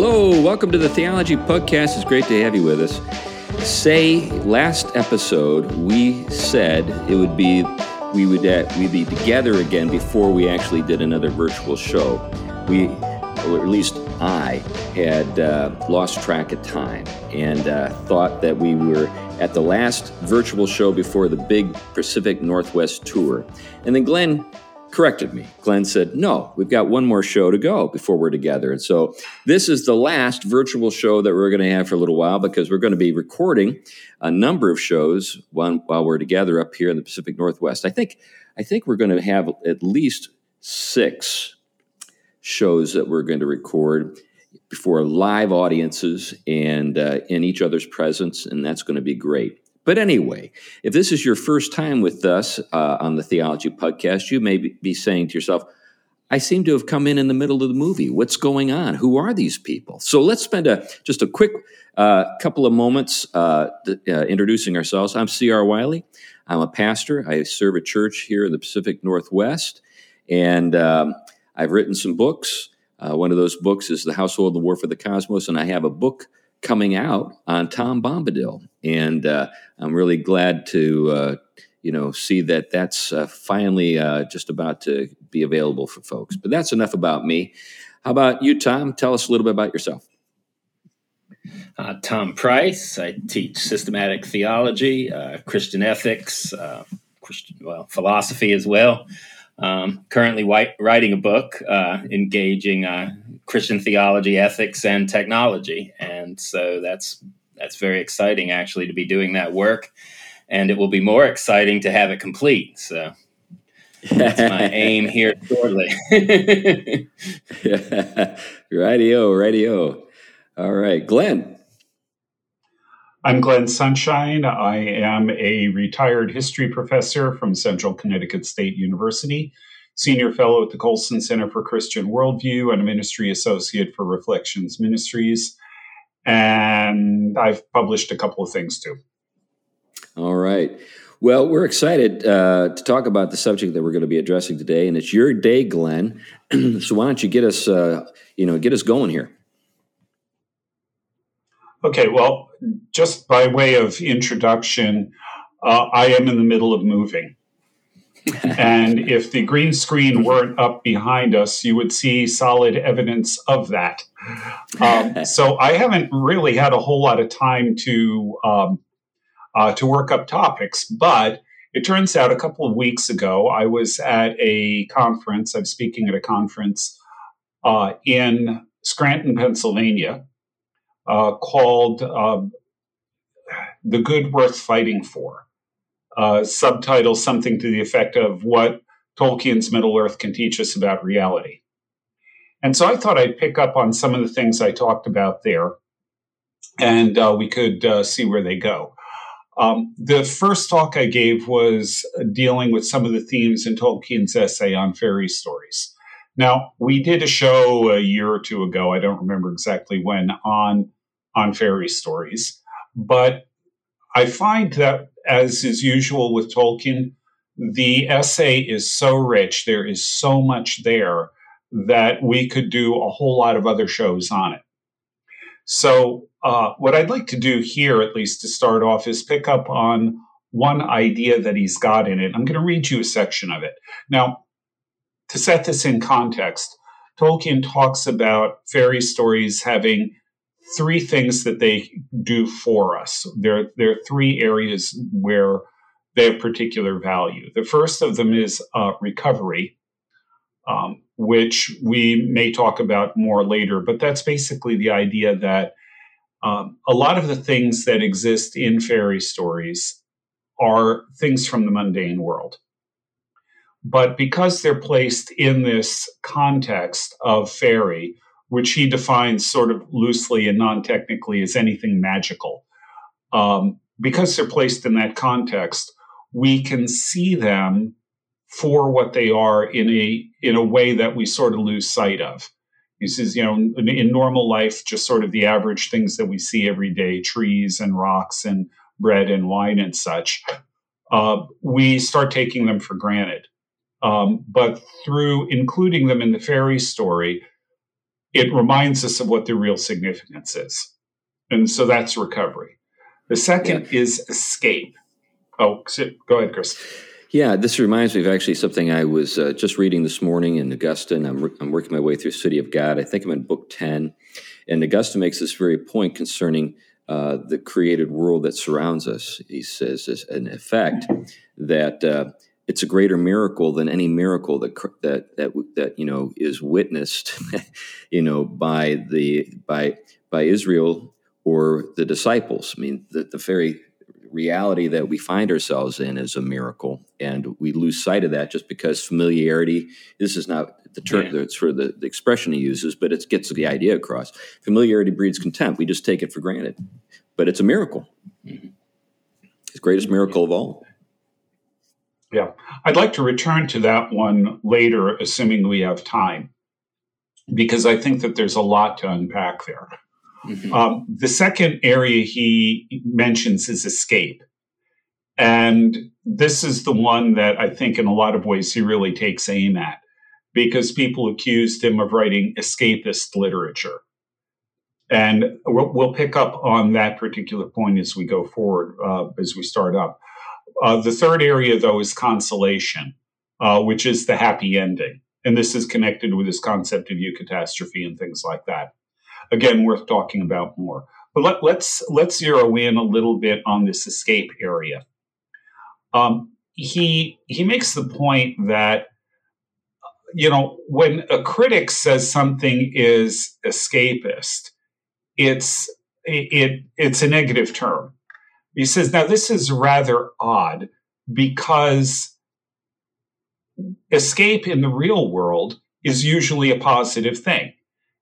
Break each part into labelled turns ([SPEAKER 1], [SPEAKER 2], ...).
[SPEAKER 1] Hello, welcome to the Theology Podcast. It's great to have you with us. Say, last episode we said it would be we would uh, we'd be together again before we actually did another virtual show. We, or at least I, had uh, lost track of time and uh, thought that we were at the last virtual show before the big Pacific Northwest tour, and then Glenn corrected me. Glenn said, No, we've got one more show to go before we're together. And so this is the last virtual show that we're going to have for a little while because we're going to be recording a number of shows while, while we're together up here in the Pacific Northwest. I think, I think we're going to have at least six shows that we're going to record before live audiences and uh, in each other's presence, and that's going to be great. But anyway, if this is your first time with us uh, on the Theology Podcast, you may be saying to yourself, I seem to have come in in the middle of the movie. What's going on? Who are these people? So let's spend a just a quick uh, couple of moments uh, uh, introducing ourselves. I'm C.R. Wiley. I'm a pastor. I serve a church here in the Pacific Northwest, and um, I've written some books. Uh, one of those books is The Household and the War for the Cosmos, and I have a book coming out on Tom Bombadil, and uh, I'm really glad to uh, you know see that that's uh, finally uh, just about to be available for folks. But that's enough about me. How about you, Tom? Tell us a little bit about yourself.
[SPEAKER 2] Uh, Tom Price. I teach systematic theology, uh, Christian ethics, Christian well philosophy as well. Um, currently writing a book engaging Christian theology, ethics, and technology. And so that's that's very exciting actually to be doing that work. And it will be more exciting to have it complete. So that's my aim here shortly.
[SPEAKER 1] radio, radio. All right, Glenn.
[SPEAKER 3] I'm Glenn Sunshine. I am a retired history professor from Central Connecticut State University senior fellow at the Colson Center for Christian Worldview and a ministry associate for Reflections Ministries. And I've published a couple of things too.
[SPEAKER 1] All right. Well, we're excited uh, to talk about the subject that we're going to be addressing today, and it's your day, Glenn. so why don't you get us, uh, you know, get us going here?
[SPEAKER 3] Okay. Well, just by way of introduction, uh, I am in the middle of moving and if the green screen weren't up behind us, you would see solid evidence of that. Um, so I haven't really had a whole lot of time to um, uh, to work up topics, but it turns out a couple of weeks ago I was at a conference. I'm speaking at a conference uh, in Scranton, Pennsylvania, uh, called um, "The Good Worth Fighting For." Uh, subtitle something to the effect of what Tolkien's Middle Earth can teach us about reality. And so I thought I'd pick up on some of the things I talked about there, and uh, we could uh, see where they go. Um, the first talk I gave was dealing with some of the themes in Tolkien's essay on fairy stories. Now, we did a show a year or two ago, I don't remember exactly when, on, on fairy stories. But I find that as is usual with Tolkien, the essay is so rich, there is so much there that we could do a whole lot of other shows on it. So, uh, what I'd like to do here, at least to start off, is pick up on one idea that he's got in it. I'm going to read you a section of it. Now, to set this in context, Tolkien talks about fairy stories having three things that they do for us. There, there are three areas where they have particular value. The first of them is uh, recovery, um, which we may talk about more later, but that's basically the idea that um, a lot of the things that exist in fairy stories are things from the mundane world. But because they're placed in this context of fairy, which he defines sort of loosely and non technically as anything magical. Um, because they're placed in that context, we can see them for what they are in a in a way that we sort of lose sight of. He says, you know, in, in normal life, just sort of the average things that we see every day, trees and rocks and bread and wine and such, uh, we start taking them for granted. Um, but through including them in the fairy story, it reminds us of what the real significance is. And so that's recovery. The second yeah. is escape. Oh, go ahead, Chris.
[SPEAKER 1] Yeah, this reminds me of actually something I was uh, just reading this morning in Augustine. I'm, re- I'm working my way through City of God. I think I'm in book 10. And Augustine makes this very point concerning uh, the created world that surrounds us. He says, as an effect, that uh, it's a greater miracle than any miracle that that that that you know is witnessed, you know, by the by by Israel or the disciples. I mean, the, the very reality that we find ourselves in is a miracle, and we lose sight of that just because familiarity. This is not the term yeah. that's for the, the expression he uses, but it gets the idea across. Familiarity breeds contempt. We just take it for granted, but it's a miracle. Mm-hmm. It's greatest miracle of all.
[SPEAKER 3] Yeah, I'd like to return to that one later, assuming we have time, because I think that there's a lot to unpack there. Mm-hmm. Um, the second area he mentions is escape. And this is the one that I think, in a lot of ways, he really takes aim at because people accused him of writing escapist literature. And we'll, we'll pick up on that particular point as we go forward, uh, as we start up. Uh, the third area, though, is consolation, uh, which is the happy ending. And this is connected with this concept of eucatastrophe and things like that again worth talking about more. But let, us let's, let's zero in a little bit on this escape area. Um, he he makes the point that you know when a critic says something is escapist, it's it it's a negative term. He says now this is rather odd because escape in the real world is usually a positive thing.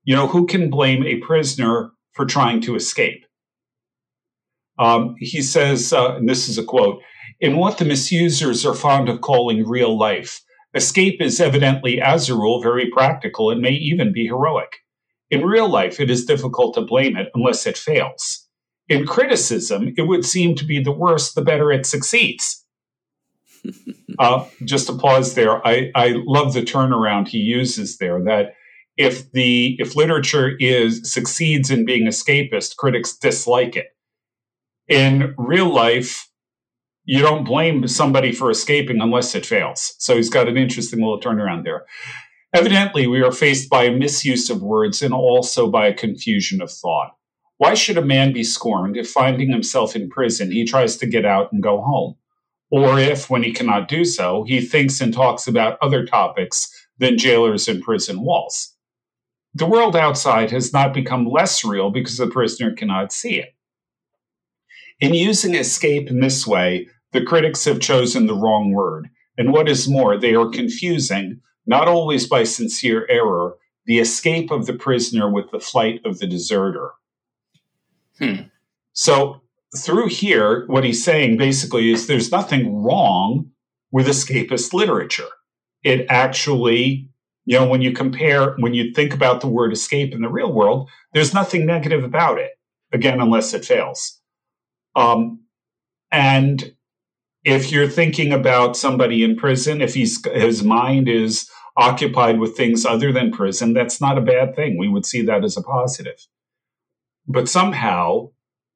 [SPEAKER 3] You know, who can blame a prisoner for trying to escape? Um, he says, uh, and this is a quote In what the misusers are fond of calling real life, escape is evidently, as a rule, very practical and may even be heroic. In real life, it is difficult to blame it unless it fails. In criticism, it would seem to be the worse the better it succeeds. uh, just a pause there. I, I love the turnaround he uses there that if the if literature is succeeds in being escapist, critics dislike it. In real life, you don't blame somebody for escaping unless it fails. So he's got an interesting little turnaround there. Evidently, we are faced by a misuse of words and also by a confusion of thought. Why should a man be scorned if finding himself in prison he tries to get out and go home? Or if, when he cannot do so, he thinks and talks about other topics than jailers and prison walls? the world outside has not become less real because the prisoner cannot see it. In using escape in this way, the critics have chosen the wrong word. And what is more, they are confusing, not always by sincere error, the escape of the prisoner with the flight of the deserter. Hmm. So, through here, what he's saying basically is there's nothing wrong with escapist literature. It actually you know, when you compare, when you think about the word escape in the real world, there's nothing negative about it, again, unless it fails. Um, and if you're thinking about somebody in prison, if he's his mind is occupied with things other than prison, that's not a bad thing. We would see that as a positive. But somehow,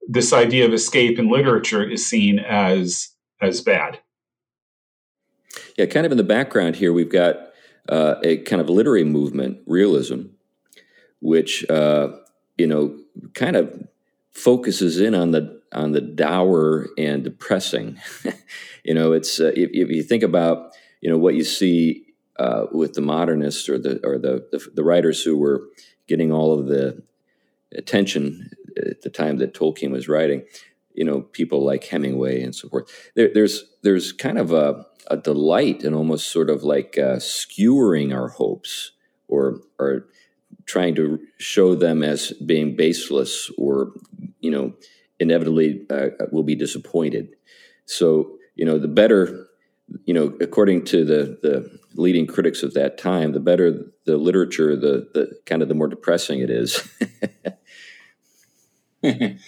[SPEAKER 3] this idea of escape in literature is seen as as bad.
[SPEAKER 1] Yeah, kind of in the background here, we've got uh, a kind of literary movement, realism, which uh, you know kind of focuses in on the on the dour and depressing. you know, it's uh, if, if, you think about you know what you see uh, with the modernists or the or the, the, the writers who were getting all of the attention at the time that Tolkien was writing. You know, people like Hemingway and so forth. There, there's there's kind of a a delight in almost sort of like uh, skewering our hopes or or trying to show them as being baseless or you know inevitably uh, will be disappointed so you know the better you know according to the the leading critics of that time the better the literature the the kind of the more depressing it is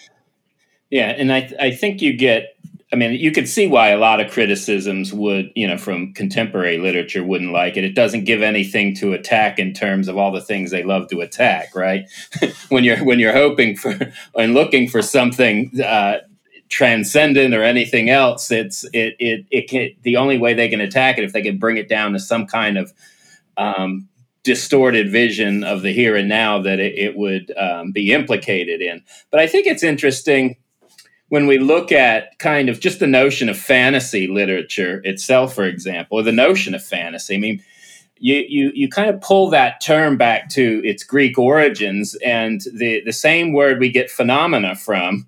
[SPEAKER 2] yeah and i i think you get I mean, you could see why a lot of criticisms would, you know, from contemporary literature wouldn't like it. It doesn't give anything to attack in terms of all the things they love to attack, right? when you're when you're hoping for and looking for something uh, transcendent or anything else, it's it it it can the only way they can attack it if they can bring it down to some kind of um, distorted vision of the here and now that it, it would um, be implicated in. But I think it's interesting when we look at kind of just the notion of fantasy literature itself, for example, or the notion of fantasy. I mean, you, you, you kind of pull that term back to its Greek origins, and the, the same word we get phenomena from,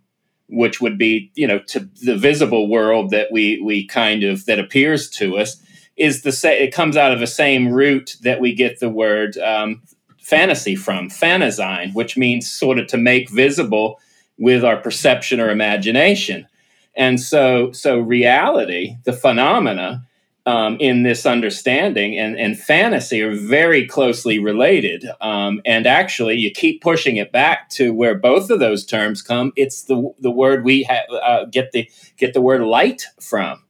[SPEAKER 2] which would be, you know, to the visible world that we, we kind of, that appears to us, is the same, it comes out of the same root that we get the word um, fantasy from, phanazine, which means sort of to make visible with our perception or imagination. And so, so reality, the phenomena um, in this understanding and, and fantasy are very closely related. Um, and actually, you keep pushing it back to where both of those terms come. It's the the word we ha- uh, get the get the word light from.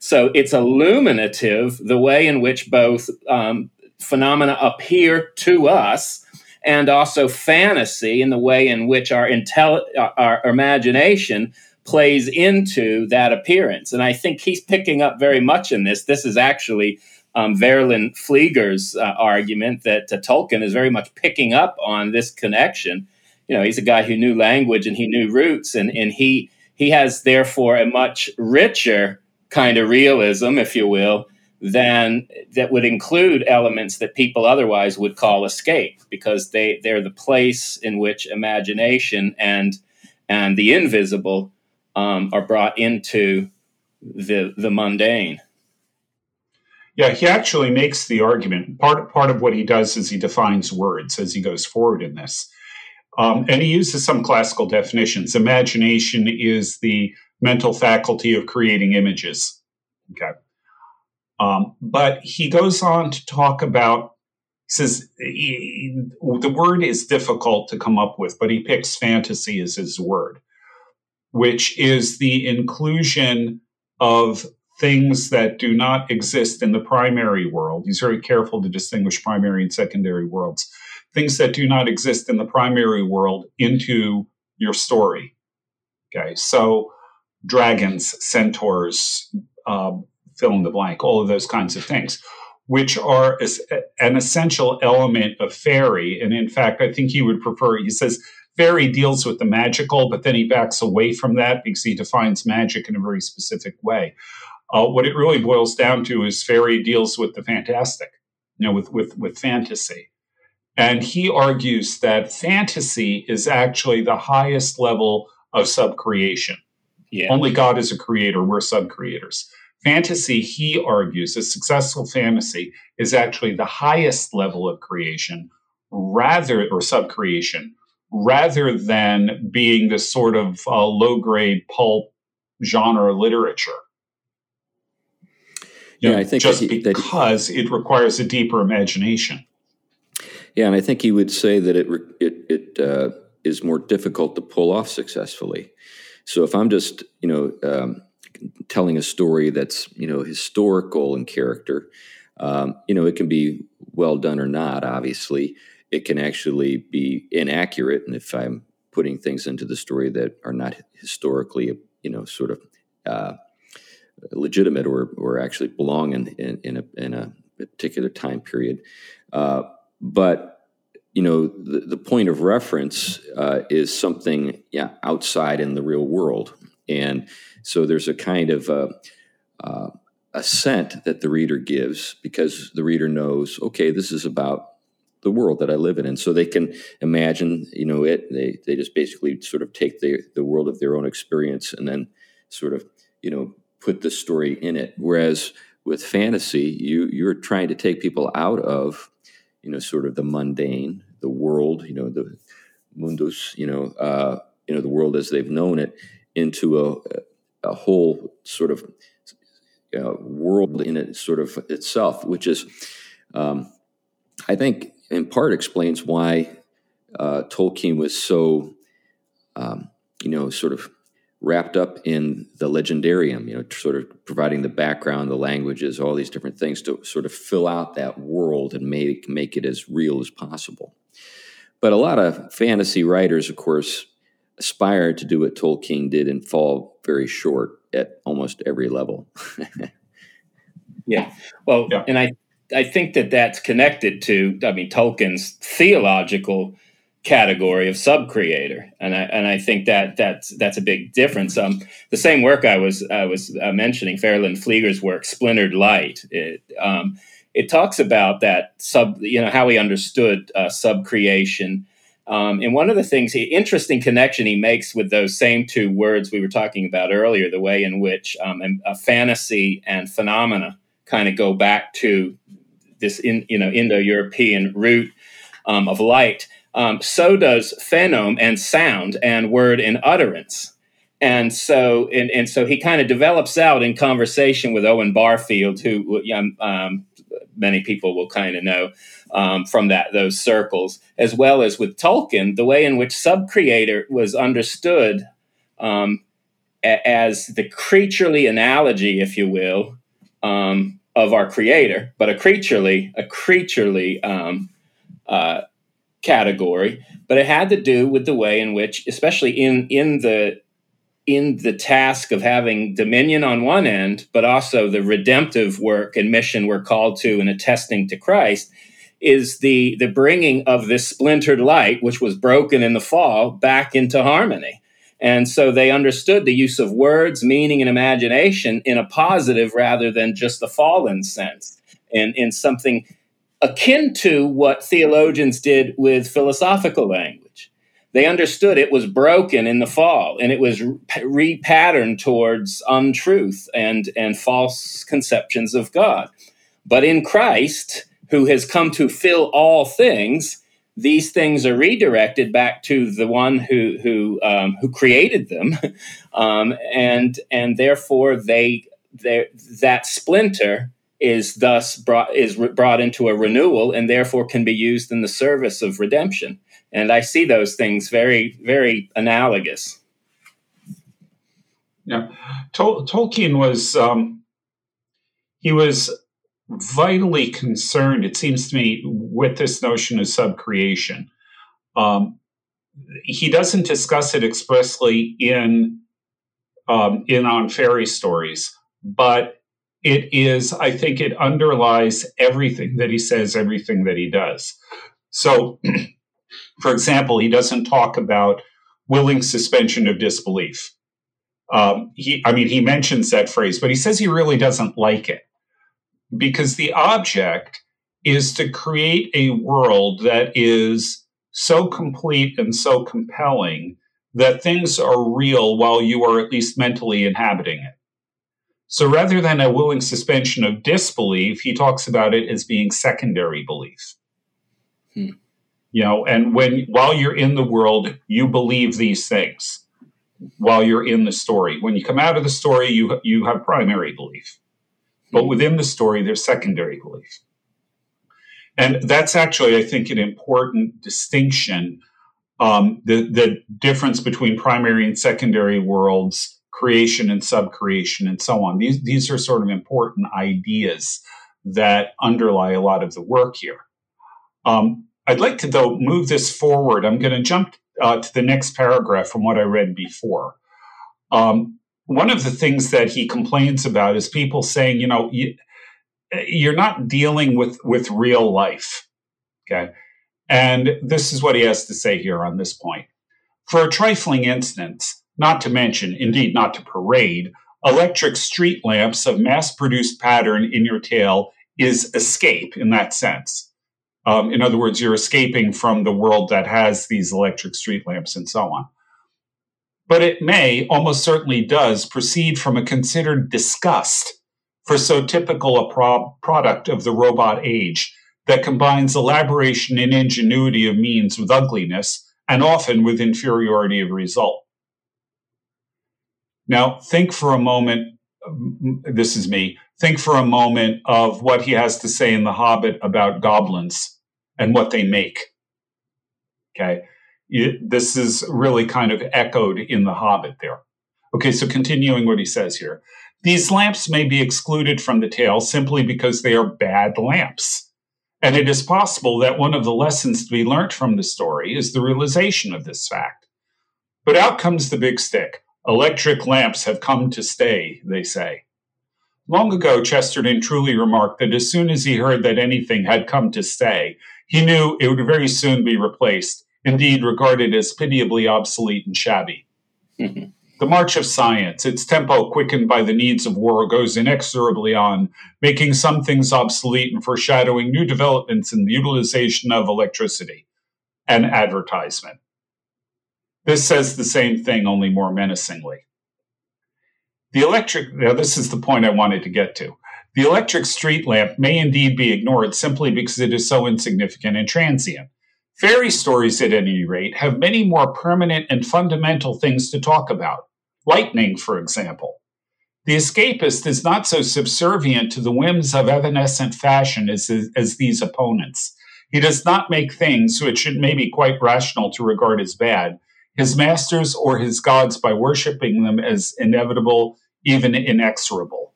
[SPEAKER 2] So it's illuminative the way in which both um, phenomena appear to us and also fantasy in the way in which our intel our imagination plays into that appearance. And I think he's picking up very much in this. This is actually um, Verlyn Flieger's uh, argument that uh, Tolkien is very much picking up on this connection. You know, he's a guy who knew language and he knew roots, and, and he he has therefore a much richer kind of realism, if you will, than that would include elements that people otherwise would call escape because they they're the place in which imagination and and the invisible um, are brought into the the mundane.
[SPEAKER 3] Yeah, he actually makes the argument. Part part of what he does is he defines words as he goes forward in this, um, and he uses some classical definitions. Imagination is the mental faculty of creating images. Okay. Um, but he goes on to talk about, says, he, the word is difficult to come up with, but he picks fantasy as his word, which is the inclusion of things that do not exist in the primary world. He's very careful to distinguish primary and secondary worlds. Things that do not exist in the primary world into your story. Okay, so dragons, centaurs, uh, fill in the blank, all of those kinds of things, which are an essential element of fairy. And in fact, I think he would prefer, he says, fairy deals with the magical, but then he backs away from that because he defines magic in a very specific way. Uh, what it really boils down to is fairy deals with the fantastic, you know, with, with, with fantasy. And he argues that fantasy is actually the highest level of subcreation. Yeah. Only God is a creator, we're subcreators. Fantasy, he argues, a successful fantasy is actually the highest level of creation rather, or subcreation, rather than being this sort of uh, low grade pulp genre literature.
[SPEAKER 1] You yeah, know, I think
[SPEAKER 3] just he, because he, it requires a deeper imagination.
[SPEAKER 1] Yeah, and I think he would say that it it, it uh, is more difficult to pull off successfully. So if I'm just you know um, telling a story that's you know historical in character. Um, you know, it can be well done or not. Obviously, it can actually be inaccurate, and if I'm putting things into the story that are not historically, you know, sort of uh, legitimate or or actually belong in in, in, a, in a particular time period, uh, but you know the, the point of reference uh, is something yeah outside in the real world and so there's a kind of a, uh, a scent that the reader gives because the reader knows, okay, this is about the world that I live in. And so they can imagine, you know, it, they, they just basically sort of take the, the world of their own experience and then sort of, you know, put the story in it. Whereas with fantasy, you, you're trying to take people out of, you know, sort of the mundane, the world, you know, the mundus, you know, uh, you know, the world as they've known it into a, a whole sort of uh, world in it sort of itself, which is, um, I think, in part explains why uh, Tolkien was so, um, you know, sort of wrapped up in the legendarium, you know, sort of providing the background, the languages, all these different things to sort of fill out that world and make make it as real as possible. But a lot of fantasy writers, of course, aspire to do what Tolkien did and fall very short at almost every level.
[SPEAKER 2] yeah. Well, yeah. and I I think that that's connected to I mean Tolkien's theological category of sub-creator, and I and I think that that's that's a big difference. Um, the same work I was I was uh, mentioning, Verlyn Flieger's work, Splintered Light. It um, it talks about that sub, you know, how he understood uh, sub-creation. Um, and one of the things, he interesting connection he makes with those same two words we were talking about earlier, the way in which um, a fantasy and phenomena kind of go back to this, in, you know, Indo-European root um, of light um, so does phenome and sound and word and utterance. And so, and, and so he kind of develops out in conversation with Owen Barfield, who um, um, many people will kind of know um, from that those circles, as well as with Tolkien, the way in which subcreator was understood um, a- as the creaturely analogy, if you will, um, of our creator, but a creaturely, a creaturely um, uh, category, but it had to do with the way in which, especially in in the in the task of having dominion on one end, but also the redemptive work and mission we're called to and attesting to Christ, is the the bringing of this splintered light, which was broken in the fall, back into harmony. And so they understood the use of words, meaning, and imagination in a positive rather than just the fallen sense, and in something akin to what theologians did with philosophical language. They understood it was broken in the fall and it was repatterned towards untruth and, and false conceptions of God. But in Christ, who has come to fill all things, these things are redirected back to the one who who um, who created them, um, and and therefore they that splinter is thus brought is re- brought into a renewal and therefore can be used in the service of redemption. And i see those things very very analogous.
[SPEAKER 3] Yeah. Tol- tolkien was um, he was vitally concerned it seems to me with this notion of subcreation. Um, he doesn't discuss it expressly in um, in on fairy stories but it is, I think it underlies everything that he says, everything that he does. So, for example, he doesn't talk about willing suspension of disbelief. Um, he, I mean, he mentions that phrase, but he says he really doesn't like it because the object is to create a world that is so complete and so compelling that things are real while you are at least mentally inhabiting it. So rather than a willing suspension of disbelief, he talks about it as being secondary belief. Hmm. You know, and when while you're in the world, you believe these things while you're in the story. When you come out of the story, you you have primary belief. But hmm. within the story, there's secondary belief. And that's actually, I think, an important distinction. Um, the, the difference between primary and secondary worlds creation and subcreation and so on. These, these are sort of important ideas that underlie a lot of the work here. Um, I'd like to, though, move this forward. I'm going to jump uh, to the next paragraph from what I read before. Um, one of the things that he complains about is people saying, you know, you, you're not dealing with, with real life. Okay. And this is what he has to say here on this point. For a trifling instance, not to mention, indeed not to parade, electric street lamps of mass produced pattern in your tale is escape in that sense. Um, in other words, you're escaping from the world that has these electric street lamps and so on. But it may, almost certainly does, proceed from a considered disgust for so typical a pro- product of the robot age that combines elaboration and ingenuity of means with ugliness and often with inferiority of result. Now, think for a moment. This is me. Think for a moment of what he has to say in The Hobbit about goblins and what they make. Okay. It, this is really kind of echoed in The Hobbit there. Okay, so continuing what he says here. These lamps may be excluded from the tale simply because they are bad lamps. And it is possible that one of the lessons to be learnt from the story is the realization of this fact. But out comes the big stick. Electric lamps have come to stay, they say. Long ago, Chesterton truly remarked that as soon as he heard that anything had come to stay, he knew it would very soon be replaced, indeed regarded as pitiably obsolete and shabby. The march of science, its tempo quickened by the needs of war, goes inexorably on, making some things obsolete and foreshadowing new developments in the utilization of electricity and advertisement. This says the same thing, only more menacingly. The electric, now this is the point I wanted to get to. The electric street lamp may indeed be ignored simply because it is so insignificant and transient. Fairy stories, at any rate, have many more permanent and fundamental things to talk about. Lightning, for example. The escapist is not so subservient to the whims of evanescent fashion as, as these opponents. He does not make things which it may be quite rational to regard as bad, his masters or his gods by worshiping them as inevitable, even inexorable.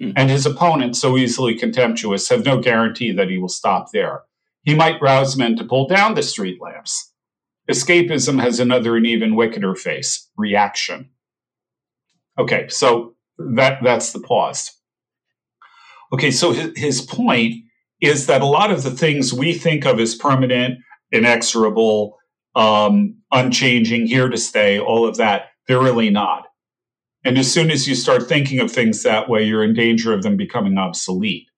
[SPEAKER 3] Mm. And his opponents, so easily contemptuous, have no guarantee that he will stop there. He might rouse men to pull down the street lamps. Escapism has another and even wickeder face reaction. Okay, so that, that's the pause. Okay, so his, his point is that a lot of the things we think of as permanent, inexorable, um, unchanging, here to stay, all of that, they're really not. And as soon as you start thinking of things that way, you're in danger of them becoming obsolete.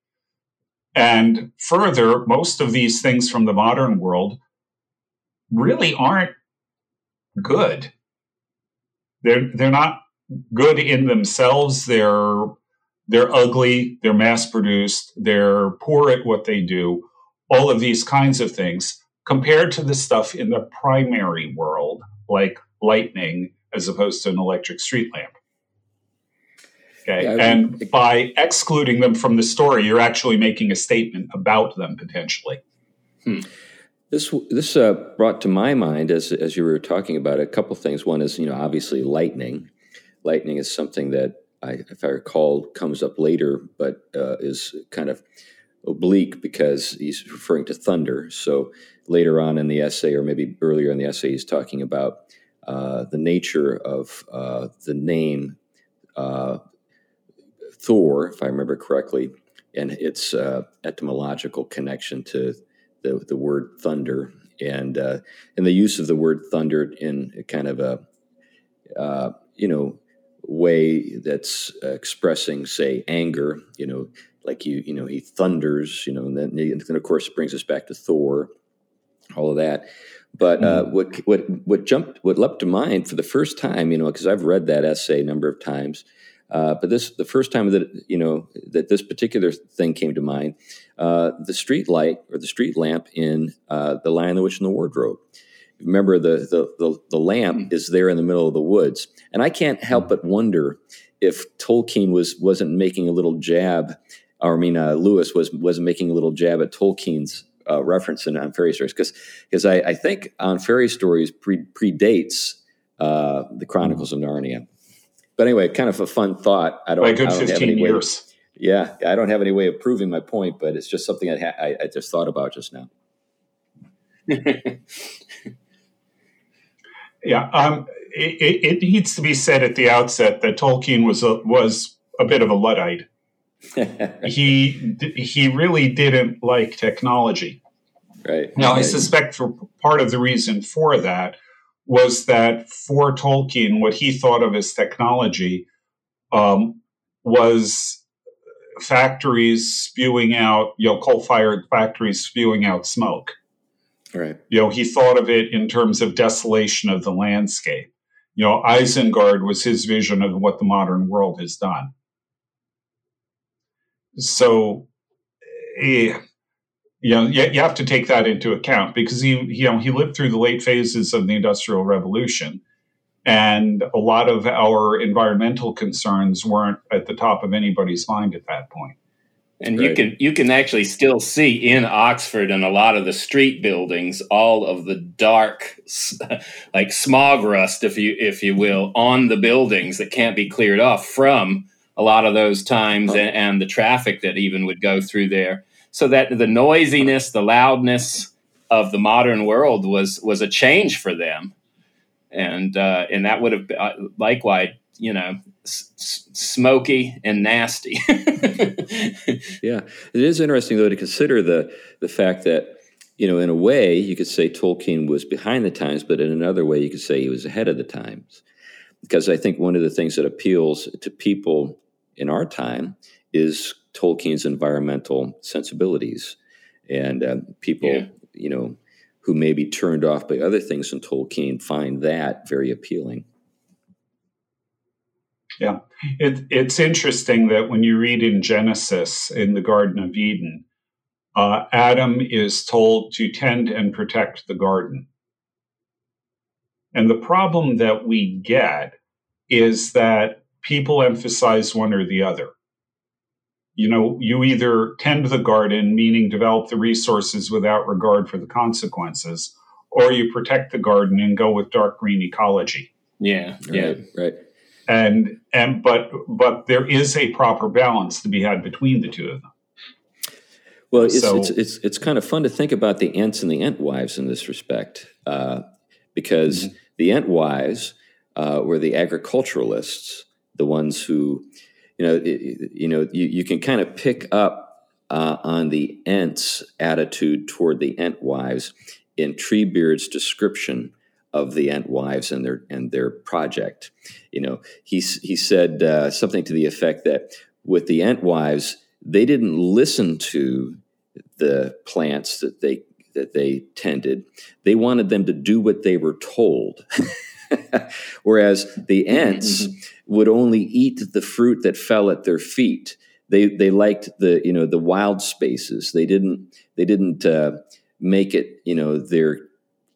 [SPEAKER 3] And further, most of these things from the modern world really aren't good. They're, they're not good in themselves. They're they're ugly, they're mass produced, they're poor at what they do, all of these kinds of things, compared to the stuff in the primary world, like lightning, as opposed to an electric street lamp. Okay. Yeah, and by excluding them from the story, you're actually making a statement about them potentially.
[SPEAKER 1] Hmm. This this uh, brought to my mind as as you were talking about it, a couple things. One is you know obviously lightning, lightning is something that I, if I recall, comes up later, but uh, is kind of oblique because he's referring to thunder. So later on in the essay, or maybe earlier in the essay, he's talking about uh, the nature of uh, the name uh, Thor, if I remember correctly, and its uh, etymological connection to the, the word thunder, and uh, and the use of the word thunder in a kind of a you know way that's uh, expressing, say, anger, you know, like you, you know, he thunders, you know, and then, and of course it brings us back to Thor, all of that. But uh, mm-hmm. what what what jumped, what leapt to mind for the first time, you know, because I've read that essay a number of times, uh, but this the first time that you know that this particular thing came to mind, uh, the street light or the street lamp in uh, the Lion, the Witch, and the Wardrobe remember the the the, the lamp mm. is there in the middle of the woods, and I can't help mm. but wonder if Tolkien was wasn't making a little jab, or I mean uh, Lewis was wasn't making a little jab at Tolkien's uh, reference in on fairy stories because because I, I, think on fairy stories pre, predates uh, the Chronicles of Narnia. But anyway, kind of a fun thought. I don't.
[SPEAKER 3] By good I don't fifteen years.
[SPEAKER 1] Yeah, I don't have any way of proving my point, but it's just something I, ha- I, I just thought about just now.
[SPEAKER 3] Yeah, um, it, it, needs to be said at the outset that Tolkien was a, was a bit of a luddite. He he really didn't like technology.
[SPEAKER 1] Right.
[SPEAKER 3] Now,
[SPEAKER 1] right.
[SPEAKER 3] I suspect for part of the reason for that was that for Tolkien, what he thought of as technology um, was factories spewing out, you know, coal-fired factories spewing out smoke.
[SPEAKER 1] Right.
[SPEAKER 3] You know, he thought of it in terms of desolation of the landscape. You know, Isengard was his vision of what the modern world has done. So, eh, you know, you, you have to take that into account because he, you know, he lived through the late phases of the Industrial Revolution, and a lot of our environmental concerns weren't at the top of anybody's mind at that point.
[SPEAKER 2] And right. you can you can actually still see in Oxford and a lot of the street buildings all of the dark, like smog rust, if you if you will, on the buildings that can't be cleared off from a lot of those times, and, and the traffic that even would go through there. So that the noisiness, the loudness of the modern world was was a change for them, and uh, and that would have uh, likewise, you know, s- smoky and nasty.
[SPEAKER 1] yeah, it is interesting though to consider the the fact that you know, in a way, you could say Tolkien was behind the times, but in another way, you could say he was ahead of the times. Because I think one of the things that appeals to people in our time is Tolkien's environmental sensibilities, and uh, people, yeah. you know, who may be turned off by other things in Tolkien find that very appealing.
[SPEAKER 3] Yeah, it, it's interesting that when you read in Genesis in the Garden of Eden, uh, Adam is told to tend and protect the garden. And the problem that we get is that people emphasize one or the other. You know, you either tend the garden, meaning develop the resources without regard for the consequences, or you protect the garden and go with dark green ecology.
[SPEAKER 2] Yeah,
[SPEAKER 1] yeah, right. right
[SPEAKER 3] and and but but there is a proper balance to be had between the two of them.
[SPEAKER 1] Well, it's so, it's, it's it's kind of fun to think about the Ents and the Entwives in this respect, uh, because mm-hmm. the Entwives uh, were the agriculturalists, the ones who, you know, it, you know, you, you can kind of pick up uh, on the Ents' attitude toward the Entwives in Treebeard's description of the Entwives and their and their project. You know, he he said uh, something to the effect that with the Entwives, they didn't listen to the plants that they that they tended. They wanted them to do what they were told. Whereas the Ents mm-hmm. would only eat the fruit that fell at their feet. They they liked the you know the wild spaces. They didn't they didn't uh, make it you know their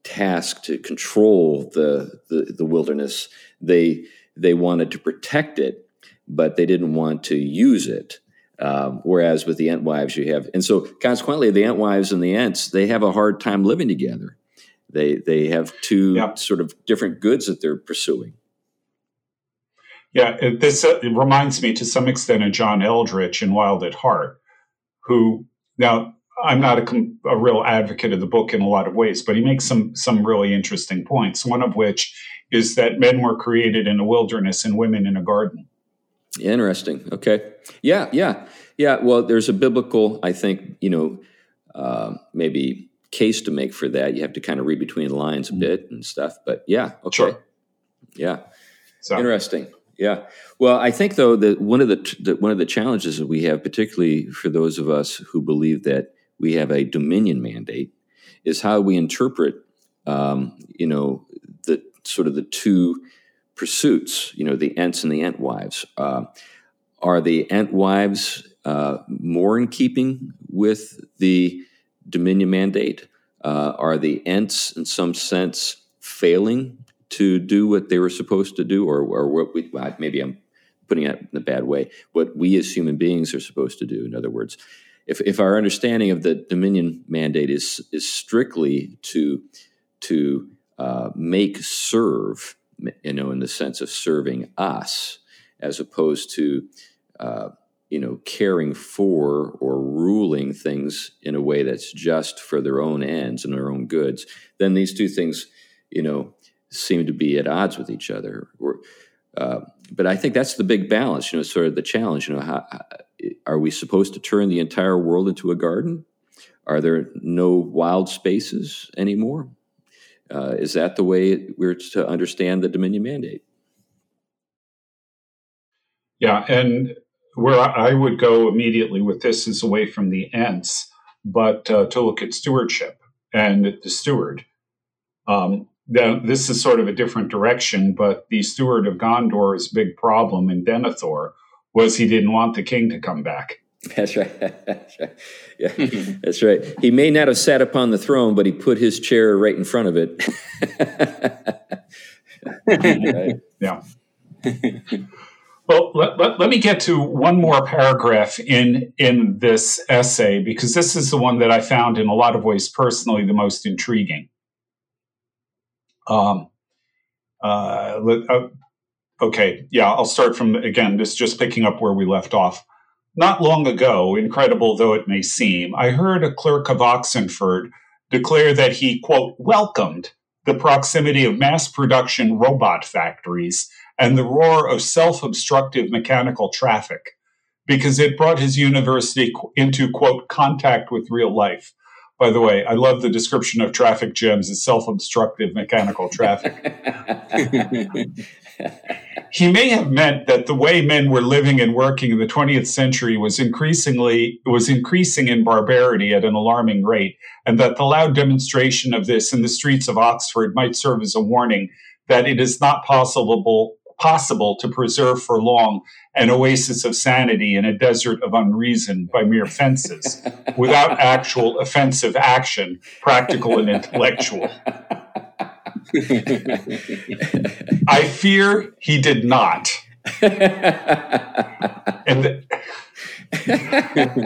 [SPEAKER 1] task to control the, the, the wilderness. They they wanted to protect it, but they didn't want to use it. Um, whereas with the Entwives, you have, and so consequently, the Entwives and the Ents they have a hard time living together. They they have two yeah. sort of different goods that they're pursuing.
[SPEAKER 3] Yeah, it, this uh, it reminds me to some extent of John Eldredge in Wild at Heart, who now I'm not a, a, real advocate of the book in a lot of ways, but he makes some some really interesting points. One of which is that men were created in a wilderness and women in a garden.
[SPEAKER 1] Interesting. Okay. Yeah. Yeah. Yeah. Well, there's a biblical, I think, you know, uh, maybe case to make for that. You have to kind of read between the lines a mm-hmm. bit and stuff. But yeah. Okay. Sure. Yeah. So. Interesting. Yeah. Well, I think though that one of the, the one of the challenges that we have, particularly for those of us who believe that we have a dominion mandate, is how we interpret, um, you know, the sort of the two pursuits, you know, the Ents and the Entwives. Uh, are the Entwives uh, more in keeping with the dominion mandate? Uh, are the Ents, in some sense, failing to do what they were supposed to do, or, or what we maybe I'm putting it in a bad way, what we as human beings are supposed to do? In other words, if, if our understanding of the Dominion mandate is is strictly to to uh, make serve, you know, in the sense of serving us, as opposed to uh, you know caring for or ruling things in a way that's just for their own ends and their own goods, then these two things, you know, seem to be at odds with each other. Or, uh, but I think that's the big balance, you know, sort of the challenge. You know, how, are we supposed to turn the entire world into a garden? Are there no wild spaces anymore? Uh, is that the way we're to understand the Dominion Mandate?
[SPEAKER 3] Yeah, and where I would go immediately with this is away from the Ents, but uh, to look at stewardship and the steward. Um, now, this is sort of a different direction, but the steward of Gondor's big problem in Denethor was he didn't want the king to come back.
[SPEAKER 1] That's right. That's right. Yeah, that's right. He may not have sat upon the throne, but he put his chair right in front of it.
[SPEAKER 3] Yeah. Well, let, let, let, me get to one more paragraph in in this essay because this is the one that I found in a lot of ways personally the most intriguing. Um, uh, uh, okay, yeah, I'll start from again. This just picking up where we left off. Not long ago, incredible though it may seem, I heard a clerk of Oxenford declare that he quote welcomed the proximity of mass production robot factories and the roar of self obstructive mechanical traffic because it brought his university into, quote, contact with real life. By the way, I love the description of traffic jams as self obstructive mechanical traffic. he may have meant that the way men were living and working in the 20th century was increasingly was increasing in barbarity at an alarming rate and that the loud demonstration of this in the streets of Oxford might serve as a warning that it is not possible possible to preserve for long an oasis of sanity in a desert of unreason by mere fences without actual offensive action, practical and intellectual. I fear he did not. and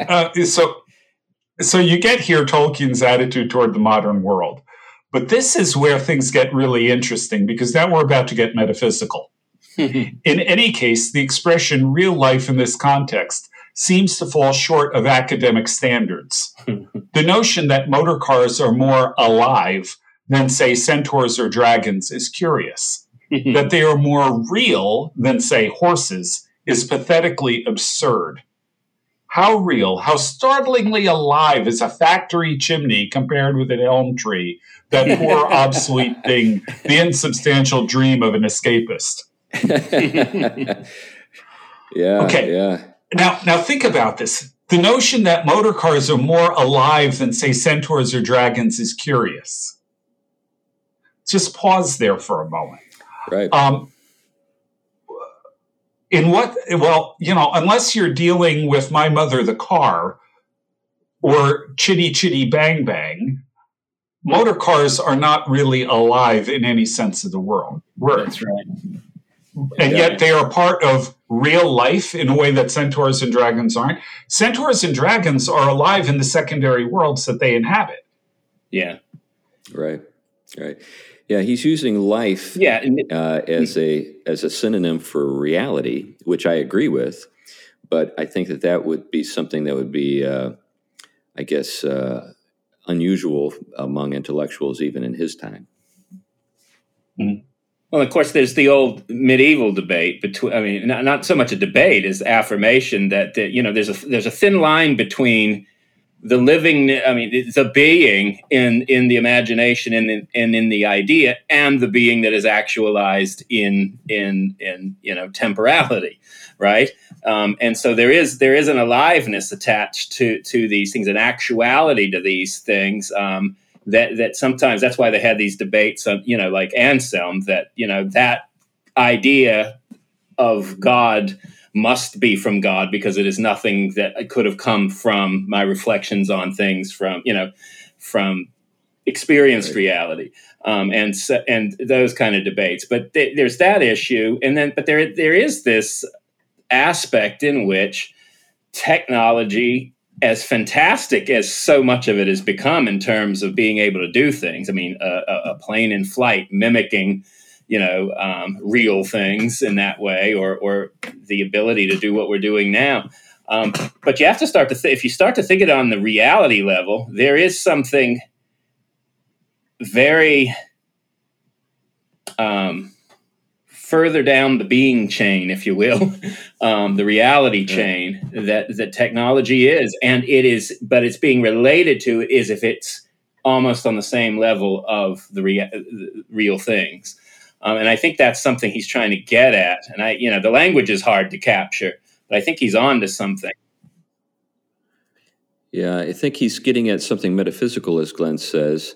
[SPEAKER 3] uh, so, so you get here Tolkien's attitude toward the modern world. But this is where things get really interesting because now we're about to get metaphysical. in any case, the expression real life in this context seems to fall short of academic standards. the notion that motor cars are more alive than, say, centaurs or dragons is curious. that they are more real than, say, horses is pathetically absurd. How real, how startlingly alive is a factory chimney compared with an elm tree, that poor obsolete thing, the insubstantial dream of an escapist?
[SPEAKER 1] yeah.
[SPEAKER 3] Okay.
[SPEAKER 1] Yeah.
[SPEAKER 3] Now, now think about this. The notion that motor cars are more alive than, say, centaurs or dragons is curious. Just pause there for a moment.
[SPEAKER 1] Right.
[SPEAKER 3] Um, in what? Well, you know, unless you're dealing with my mother, the car, or Chitty Chitty Bang Bang, motor cars are not really alive in any sense of the world.
[SPEAKER 2] Word. That's right
[SPEAKER 3] and yeah. yet they are part of real life in a way that centaurs and dragons aren't. Centaurs and dragons are alive in the secondary worlds that they inhabit.
[SPEAKER 2] Yeah.
[SPEAKER 1] Right. Right. Yeah, he's using life
[SPEAKER 2] yeah.
[SPEAKER 1] Uh, as a as a synonym for reality, which I agree with. But I think that that would be something that would be, uh, I guess, uh, unusual among intellectuals even in his time.
[SPEAKER 2] Mm-hmm. Well, of course, there's the old medieval debate between. I mean, not, not so much a debate as affirmation that, that you know there's a there's a thin line between the living. I mean, the being in in the imagination and in, and in the idea, and the being that is actualized in in in you know temporality, right? Um, and so there is there is an aliveness attached to to these things, an actuality to these things. Um, that that sometimes that's why they had these debates on you know like Anselm that you know that idea of God must be from God because it is nothing that could have come from my reflections on things from you know from experienced right. reality um, and so, and those kind of debates. But th- there's that issue, and then but there there is this aspect in which technology as fantastic as so much of it has become in terms of being able to do things. I mean, a, a plane in flight mimicking, you know, um, real things in that way, or or the ability to do what we're doing now. Um, but you have to start to th- if you start to think it on the reality level, there is something very um, further down the being chain, if you will, um, the reality chain that that technology is, and it is, but it's being related to it is if it's almost on the same level of the, rea- the real things. Um, and I think that's something he's trying to get at. And I, you know, the language is hard to capture, but I think he's on to something.
[SPEAKER 1] Yeah, I think he's getting at something metaphysical, as Glenn says,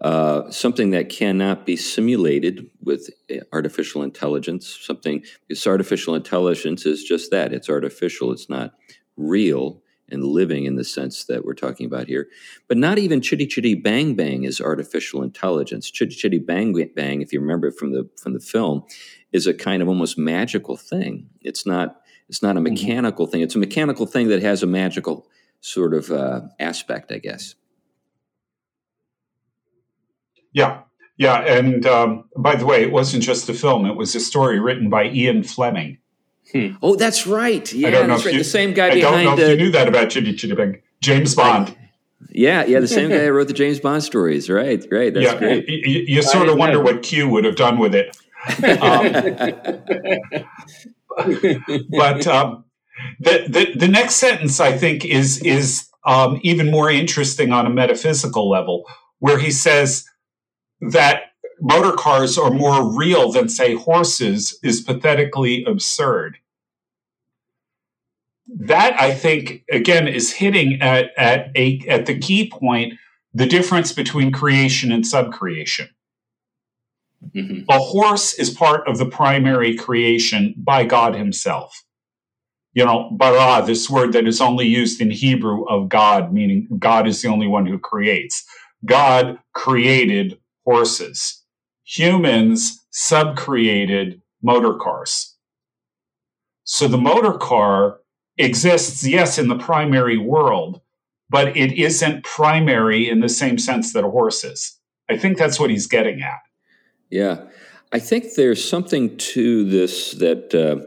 [SPEAKER 1] uh, something that cannot be simulated with uh, artificial intelligence. Something because artificial intelligence is just that; it's artificial. It's not real, and living in the sense that we're talking about here. But not even Chitty Chitty Bang Bang is artificial intelligence. Chitty Chitty Bang Bang, if you remember from the from the film, is a kind of almost magical thing. It's not it's not a mm-hmm. mechanical mm-hmm. thing. It's a mechanical thing that has a magical sort of uh, aspect, I guess.
[SPEAKER 3] Yeah, yeah, and um, by the way, it wasn't just a film; it was a story written by Ian Fleming.
[SPEAKER 1] Hmm. Oh, that's right. Yeah, that's right. You, the same guy
[SPEAKER 3] I
[SPEAKER 1] behind.
[SPEAKER 3] I don't know if you knew that about Chitty Chitty Bang. James Bond.
[SPEAKER 1] Yeah, yeah, the same guy who wrote the James Bond stories. Right, right. That's yeah, great.
[SPEAKER 3] You, you sort of wonder what Q would have done with it. Um, but um, the, the the next sentence, I think, is is um, even more interesting on a metaphysical level, where he says that motor cars are more real than, say, horses is pathetically absurd. That I think again is hitting at at a at the key point the difference between creation and subcreation. Mm-hmm. A horse is part of the primary creation by God Himself. You know, bara, this word that is only used in Hebrew of God, meaning God is the only one who creates. God created horses. Humans subcreated motor cars. So the motor car exists, yes, in the primary world, but it isn't primary in the same sense that a horse is. I think that's what he's getting at.
[SPEAKER 1] Yeah. I think there's something to this that uh,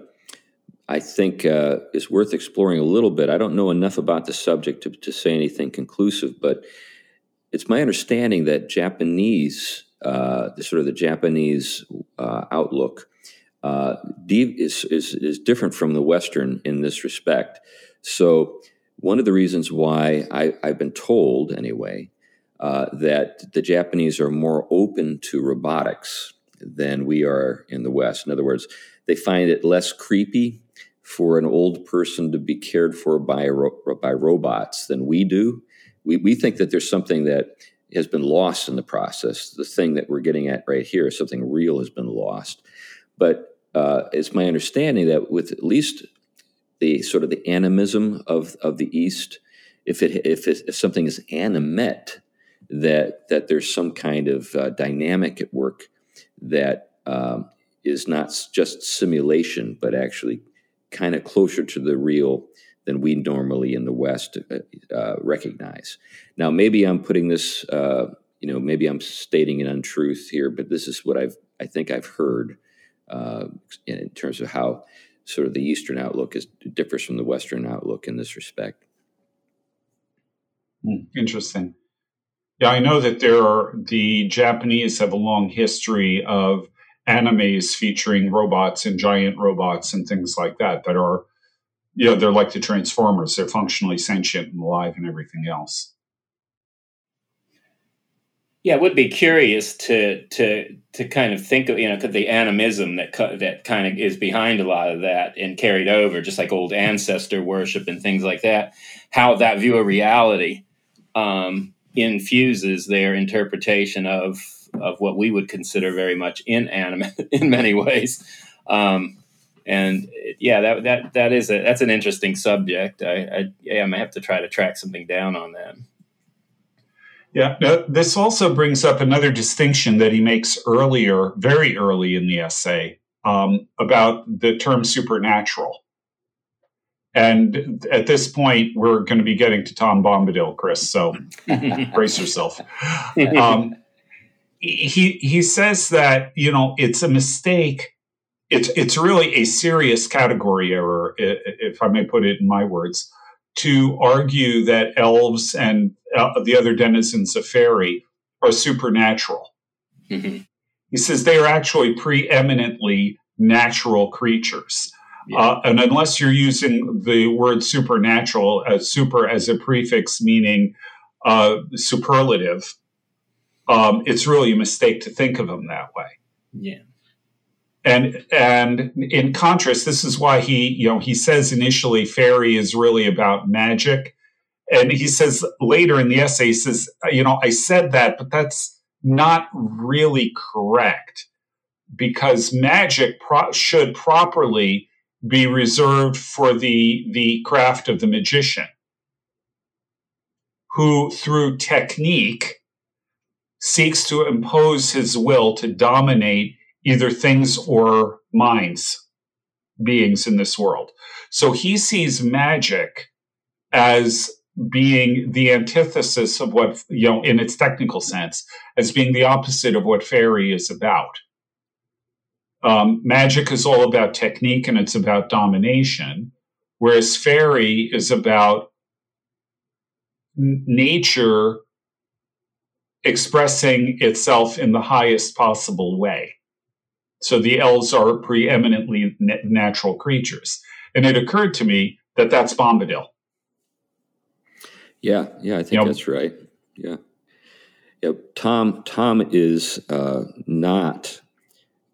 [SPEAKER 1] I think uh, is worth exploring a little bit. I don't know enough about the subject to, to say anything conclusive, but it's my understanding that Japanese, uh, the sort of the Japanese uh, outlook, uh, is, is is different from the Western in this respect. So one of the reasons why I, have been told, anyway, uh, that the Japanese are more open to robotics than we are in the West. In other words, they find it less creepy for an old person to be cared for by by robots than we do we, we think that there's something that has been lost in the process. The thing that we're getting at right here is something real has been lost. But uh, it's my understanding that with at least the sort of the animism of, of the East, if it if, it, if something is animate, that that there's some kind of uh, dynamic at work that um, is not just simulation, but actually kind of closer to the real than we normally in the West uh, uh, recognize. Now, maybe I'm putting this, uh, you know, maybe I'm stating an untruth here, but this is what I've, I think I've heard uh, in terms of how sort of the Eastern outlook is differs from the Western outlook in this respect.
[SPEAKER 3] Hmm, interesting. Yeah, I know that there are the Japanese have a long history of animes featuring robots and giant robots and things like that that are you know, they're like the Transformers. They're functionally sentient and alive and everything else.
[SPEAKER 2] Yeah, it would be curious to to to kind of think of you know could the animism that that kind of is behind a lot of that and carried over, just like old ancestor worship and things like that. How that view of reality um, infuses their interpretation of of what we would consider very much inanimate in many ways. Um, and yeah, that that that is a that's an interesting subject. I, I yeah, I might have to try to track something down on that.
[SPEAKER 3] Yeah, this also brings up another distinction that he makes earlier, very early in the essay, um, about the term supernatural. And at this point, we're going to be getting to Tom Bombadil, Chris. So brace yourself. Um, he he says that you know it's a mistake it's it's really a serious category error, if I may put it in my words, to argue that elves and uh, the other denizens of fairy are supernatural. Mm-hmm. He says they are actually preeminently natural creatures. Yeah. Uh, and unless you're using the word supernatural as super as a prefix meaning uh, superlative, um, it's really a mistake to think of them that way.
[SPEAKER 2] Yeah
[SPEAKER 3] and and in contrast this is why he you know he says initially fairy is really about magic. And he says later in the essay he says you know i said that but that's not really correct because magic pro- should properly be reserved for the the craft of the magician who, through technique, seeks to impose his will to dominate either things or minds, beings in this world. So he sees magic as being the antithesis of what, you know, in its technical sense, as being the opposite of what fairy is about. Um, magic is all about technique and it's about domination, whereas fairy is about n- nature expressing itself in the highest possible way. So the elves are preeminently natural creatures. And it occurred to me that that's Bombadil.
[SPEAKER 1] Yeah, yeah, I think you know, that's right. Yeah. Yeah, Tom Tom is uh, not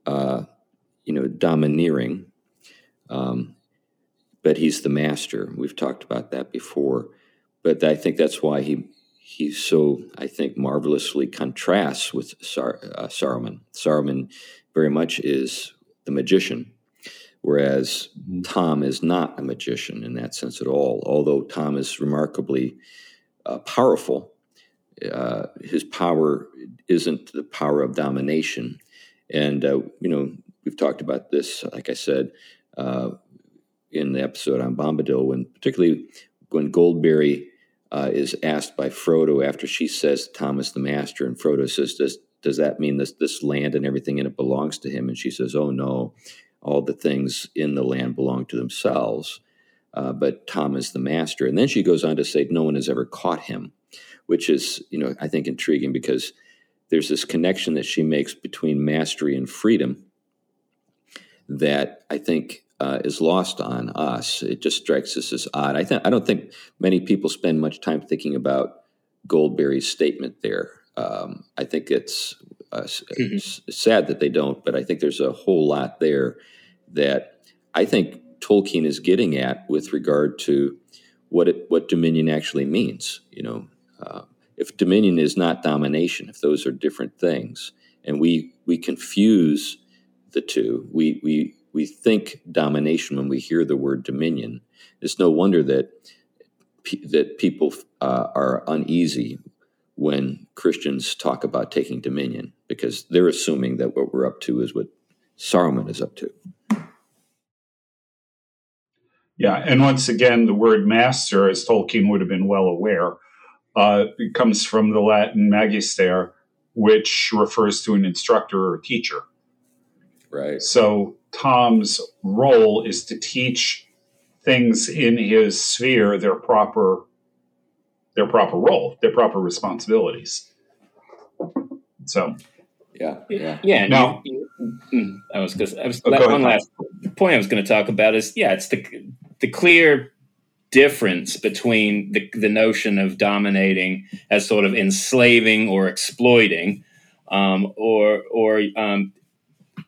[SPEAKER 1] uh, you know domineering, um, but he's the master. We've talked about that before, but I think that's why he he so I think marvelously contrasts with Sar, uh, Saruman. Saruman very much is the magician, whereas mm-hmm. Tom is not a magician in that sense at all. Although Tom is remarkably uh, powerful, uh, his power isn't the power of domination. And uh, you know, we've talked about this, like I said, uh, in the episode on Bombadil, when particularly when Goldberry uh, is asked by Frodo after she says Thomas the Master, and Frodo says, "Does does that mean this this land and everything in it belongs to him?" And she says, "Oh no, all the things in the land belong to themselves, uh, but Thomas the master." And then she goes on to say, "No one has ever caught him," which is you know I think intriguing because there's this connection that she makes between mastery and freedom that I think uh, is lost on us. It just strikes us as odd. I, th- I don't think many people spend much time thinking about Goldberry's statement there. Um, I think it's, uh, mm-hmm. it's sad that they don't, but I think there's a whole lot there that I think Tolkien is getting at with regard to what it, what dominion actually means. You know, uh, if dominion is not domination, if those are different things, and we we confuse the two, we we we think domination when we hear the word dominion. It's no wonder that that people uh, are uneasy when Christians talk about taking dominion because they're assuming that what we're up to is what Saruman is up to.
[SPEAKER 3] Yeah, and once again, the word master, as Tolkien would have been well aware, uh, comes from the Latin magister, which refers to an instructor or teacher.
[SPEAKER 1] Right.
[SPEAKER 3] So Tom's role is to teach things in his sphere their proper their proper role, their proper responsibilities. So,
[SPEAKER 1] yeah, yeah,
[SPEAKER 2] yeah. Now, you, you, mm, I was because I was oh, one last point I was going to talk about is yeah, it's the the clear difference between the the notion of dominating as sort of enslaving or exploiting, um, or or um,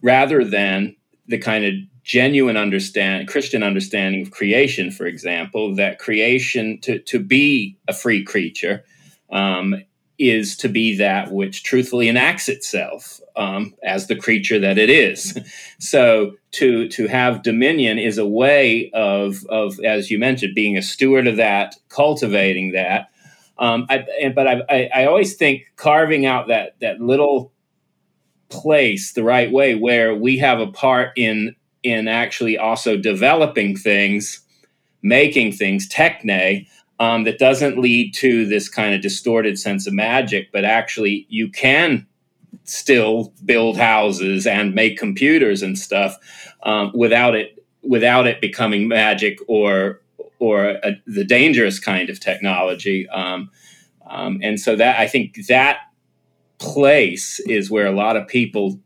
[SPEAKER 2] rather than the kind of genuine understand Christian understanding of creation, for example, that creation to, to be a free creature um, is to be that which truthfully enacts itself um, as the creature that it is. So to to have dominion is a way of of as you mentioned, being a steward of that, cultivating that. Um, I, but I, I, I always think carving out that that little place the right way where we have a part in in actually also developing things making things techne um, that doesn't lead to this kind of distorted sense of magic but actually you can still build houses and make computers and stuff um, without it without it becoming magic or or a, the dangerous kind of technology um, um and so that i think that place is where a lot of people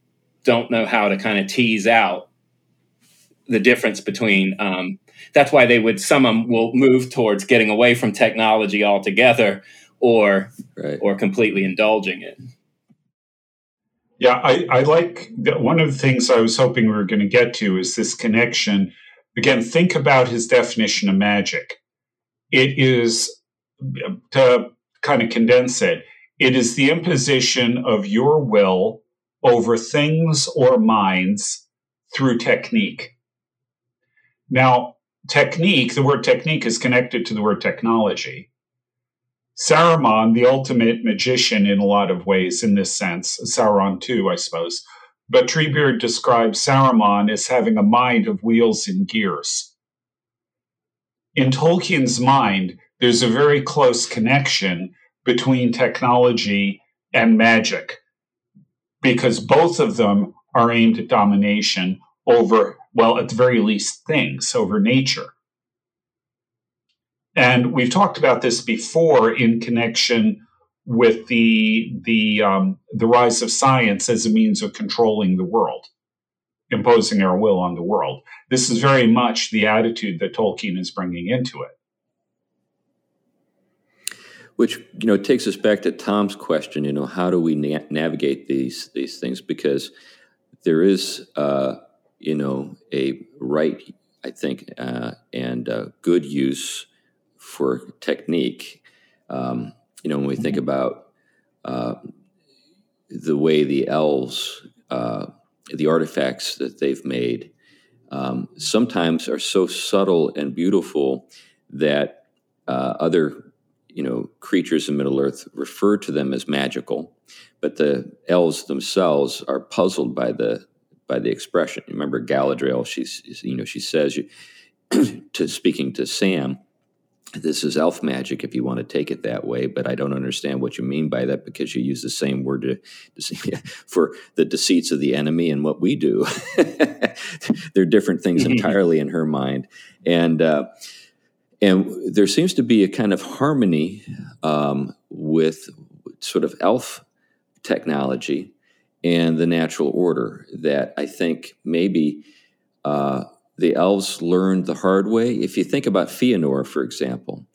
[SPEAKER 2] don't know how to kind of tease out the difference between um, that's why they would some of them will move towards getting away from technology altogether or right. or completely indulging it.
[SPEAKER 3] Yeah i, I like one of the things i was hoping we were going to get to is this connection. Again think about his definition of magic. It is to kind of condense it it is the imposition of your will over things or minds through technique. Now, technique, the word technique is connected to the word technology. Saruman, the ultimate magician in a lot of ways, in this sense, Sauron too, I suppose. But Treebeard describes Saruman as having a mind of wheels and gears. In Tolkien's mind, there's a very close connection between technology and magic because both of them are aimed at domination over, well, at the very least, things, over nature. And we've talked about this before in connection with the the um, the rise of science as a means of controlling the world, imposing our will on the world. This is very much the attitude that Tolkien is bringing into it.
[SPEAKER 1] Which you know takes us back to Tom's question. You know, how do we na- navigate these these things? Because there is, uh, you know, a right, I think, uh, and uh, good use for technique. Um, you know, when we think about uh, the way the elves, uh, the artifacts that they've made, um, sometimes are so subtle and beautiful that uh, other, you know, creatures in Middle Earth refer to them as magical, but the elves themselves are puzzled by the by the expression. Remember Galadriel? She's you know she says to speaking to Sam this is elf magic if you want to take it that way, but I don't understand what you mean by that because you use the same word to, to for the deceits of the enemy and what we do. They're different things entirely in her mind, and uh, and there seems to be a kind of harmony um, with sort of elf technology and the natural order that I think maybe. Uh, the elves learned the hard way. If you think about Fëanor, for example,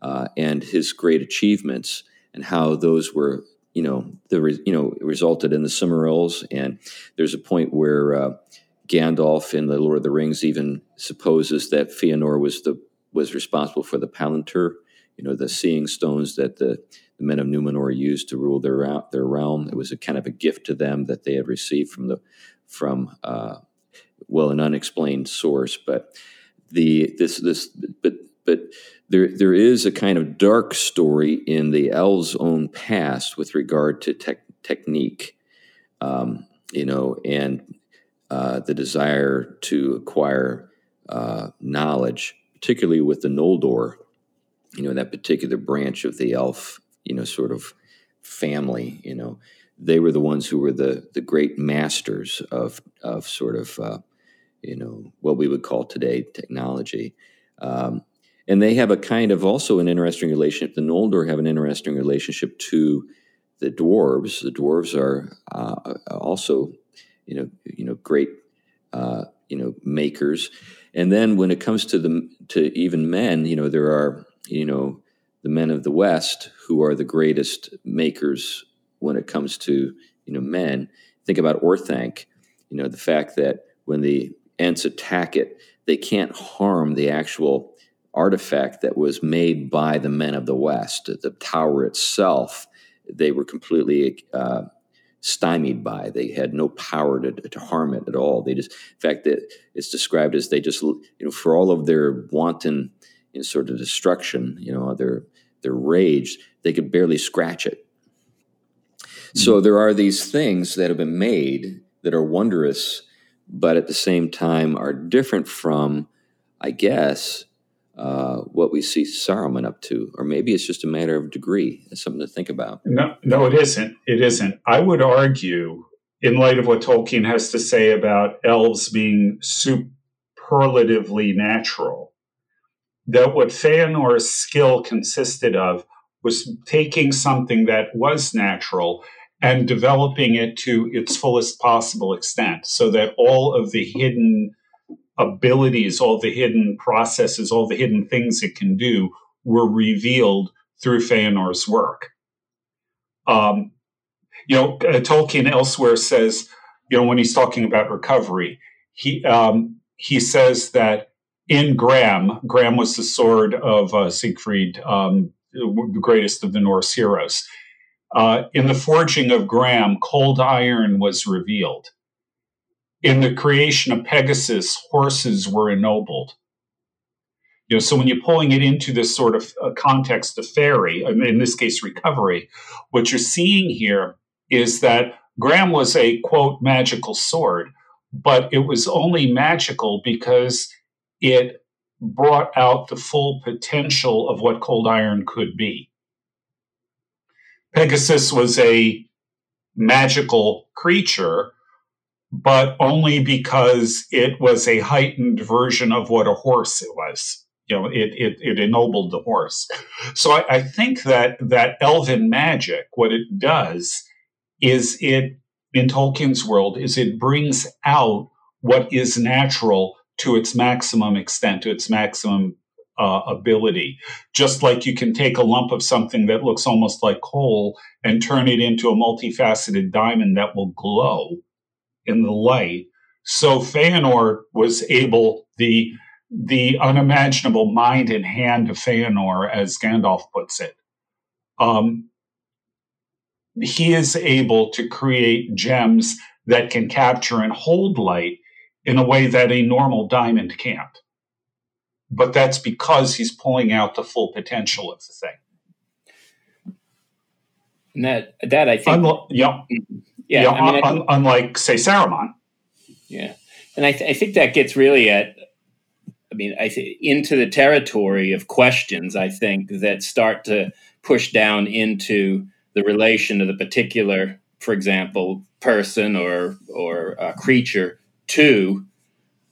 [SPEAKER 1] uh, and his great achievements and how those were, you know, the re- you know resulted in the Silmarils, and there's a point where uh, Gandalf in the Lord of the Rings even supposes that Fëanor was the was responsible for the Palantir, you know, the seeing stones that the, the men of Numenor used to rule their their realm. It was a kind of a gift to them that they had received from the from uh, well an unexplained source, but the this this but but there there is a kind of dark story in the elves' own past with regard to tech, technique, um, you know, and uh, the desire to acquire uh, knowledge, particularly with the Noldor, you know, that particular branch of the elf, you know, sort of family, you know, they were the ones who were the the great masters of of sort of uh, you know what we would call today technology. Um, and they have a kind of also an interesting relationship. The Noldor have an interesting relationship to the dwarves. The dwarves are uh, also, you know, you know, great, uh, you know, makers. And then when it comes to the to even men, you know, there are you know the men of the West who are the greatest makers when it comes to you know men. Think about Orthanc. You know, the fact that when the Ents attack it, they can't harm the actual artifact that was made by the men of the West. The tower itself, they were completely uh, stymied by. They had no power to, to harm it at all. They just, in fact, it, it's described as they just, you know, for all of their wanton you know, sort of destruction, you know, their their rage, they could barely scratch it. Mm-hmm. So there are these things that have been made that are wondrous but at the same time are different from, I guess, uh, what we see Saruman up to, or maybe it's just a matter of degree. It's something to think about.
[SPEAKER 3] No, no, it isn't. It isn't. I would argue, in light of what Tolkien has to say about elves being superlatively natural, that what Feanor's skill consisted of was taking something that was natural and developing it to its fullest possible extent so that all of the hidden abilities, all the hidden processes, all the hidden things it can do were revealed through Feanor's work. Um, you know, uh, Tolkien elsewhere says, you know, when he's talking about recovery, he um, he says that in Gram, Gram was the sword of uh, Siegfried, um, the greatest of the Norse heroes. Uh, in the forging of Gram, cold iron was revealed. In the creation of Pegasus, horses were ennobled. You know, so when you're pulling it into this sort of uh, context of fairy, in this case, recovery, what you're seeing here is that Gram was a quote magical sword, but it was only magical because it brought out the full potential of what cold iron could be. Pegasus was a magical creature, but only because it was a heightened version of what a horse it was. You know, it, it, it ennobled the horse. So I, I think that that elven magic, what it does is it, in Tolkien's world, is it brings out what is natural to its maximum extent, to its maximum uh, ability. Just like you can take a lump of something that looks almost like coal and turn it into a multifaceted diamond that will glow in the light. So Feanor was able the the unimaginable mind and hand of Feanor, as Gandalf puts it. Um, he is able to create gems that can capture and hold light in a way that a normal diamond can't. But that's because he's pulling out the full potential of the thing.
[SPEAKER 2] And that that I think,
[SPEAKER 3] Unlo- yeah, yeah. I mean, un- I, unlike say Saruman.
[SPEAKER 2] Yeah, and I, th- I think that gets really at I mean, I think into the territory of questions. I think that start to push down into the relation of the particular, for example, person or or uh, creature to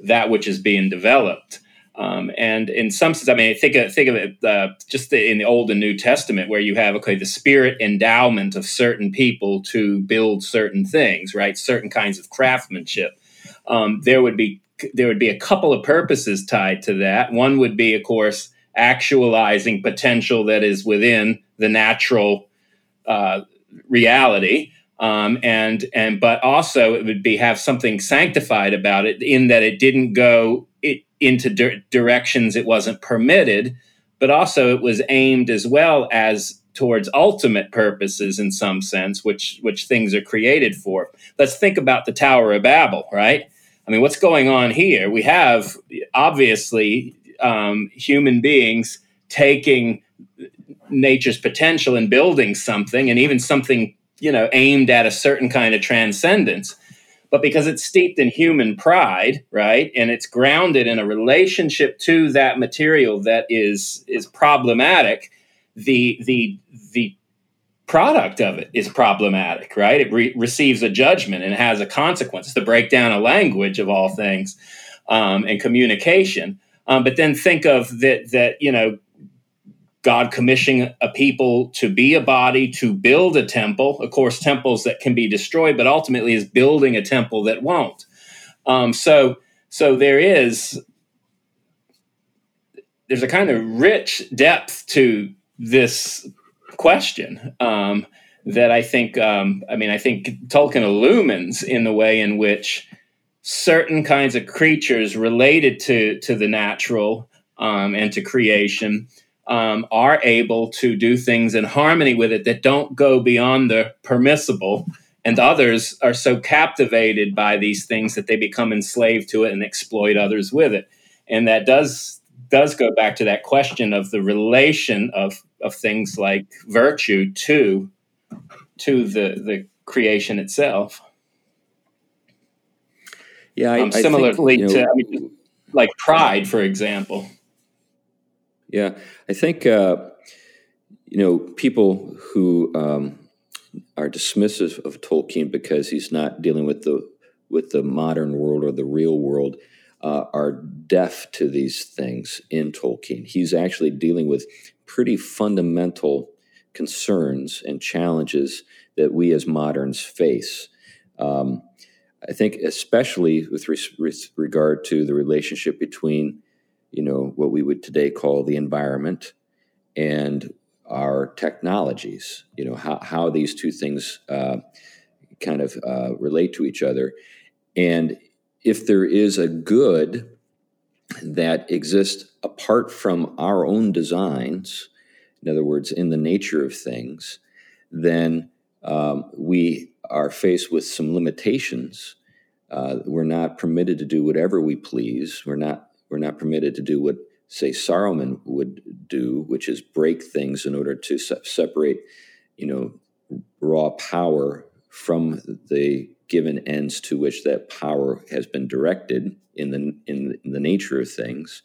[SPEAKER 2] that which is being developed. Um, and in some sense, I mean, think of, think of it uh, just the, in the Old and New Testament, where you have okay the spirit endowment of certain people to build certain things, right? Certain kinds of craftsmanship. Um, there would be there would be a couple of purposes tied to that. One would be, of course, actualizing potential that is within the natural uh, reality. Um, and and but also it would be have something sanctified about it in that it didn't go it, into di- directions it wasn't permitted, but also it was aimed as well as towards ultimate purposes in some sense, which which things are created for. Let's think about the Tower of Babel, right? I mean, what's going on here? We have obviously um, human beings taking nature's potential and building something, and even something you know aimed at a certain kind of transcendence. But because it's steeped in human pride, right, and it's grounded in a relationship to that material that is is problematic, the the the product of it is problematic, right? It re- receives a judgment and has a consequence. It's The breakdown of language of all things um, and communication. Um, but then think of that that you know God commissioning a people to be a body, to build a temple. Of course, temples that can be destroyed, but ultimately is building a temple that won't. Um, so, so there is there's a kind of rich depth to this question um, that I think, um, I mean, I think Tolkien illumines in the way in which certain kinds of creatures related to to the natural um, and to creation um, are able to do things in harmony with it that don't go beyond the permissible. And others are so captivated by these things that they become enslaved to it and exploit others with it. And that does does go back to that question of the relation of of things like virtue to to the the creation itself.
[SPEAKER 1] Yeah, I,
[SPEAKER 2] um, similarly
[SPEAKER 1] I think,
[SPEAKER 2] you know, to I mean, like pride, for example.
[SPEAKER 1] Yeah, I think uh, you know people who um, are dismissive of Tolkien because he's not dealing with the with the modern world or the real world uh, are deaf to these things in Tolkien. He's actually dealing with pretty fundamental concerns and challenges that we as moderns face. Um, I think, especially with, res- with regard to the relationship between, you know, what we would today call the environment and our technologies. You know, how how these two things uh, kind of uh, relate to each other, and if there is a good that exists apart from our own designs, in other words, in the nature of things, then um, we are faced with some limitations. Uh, we're not permitted to do whatever we please. We're not we're not permitted to do what say Saruman would do, which is break things in order to se- separate, you know, raw power from the given ends to which that power has been directed in the in, in the nature of things.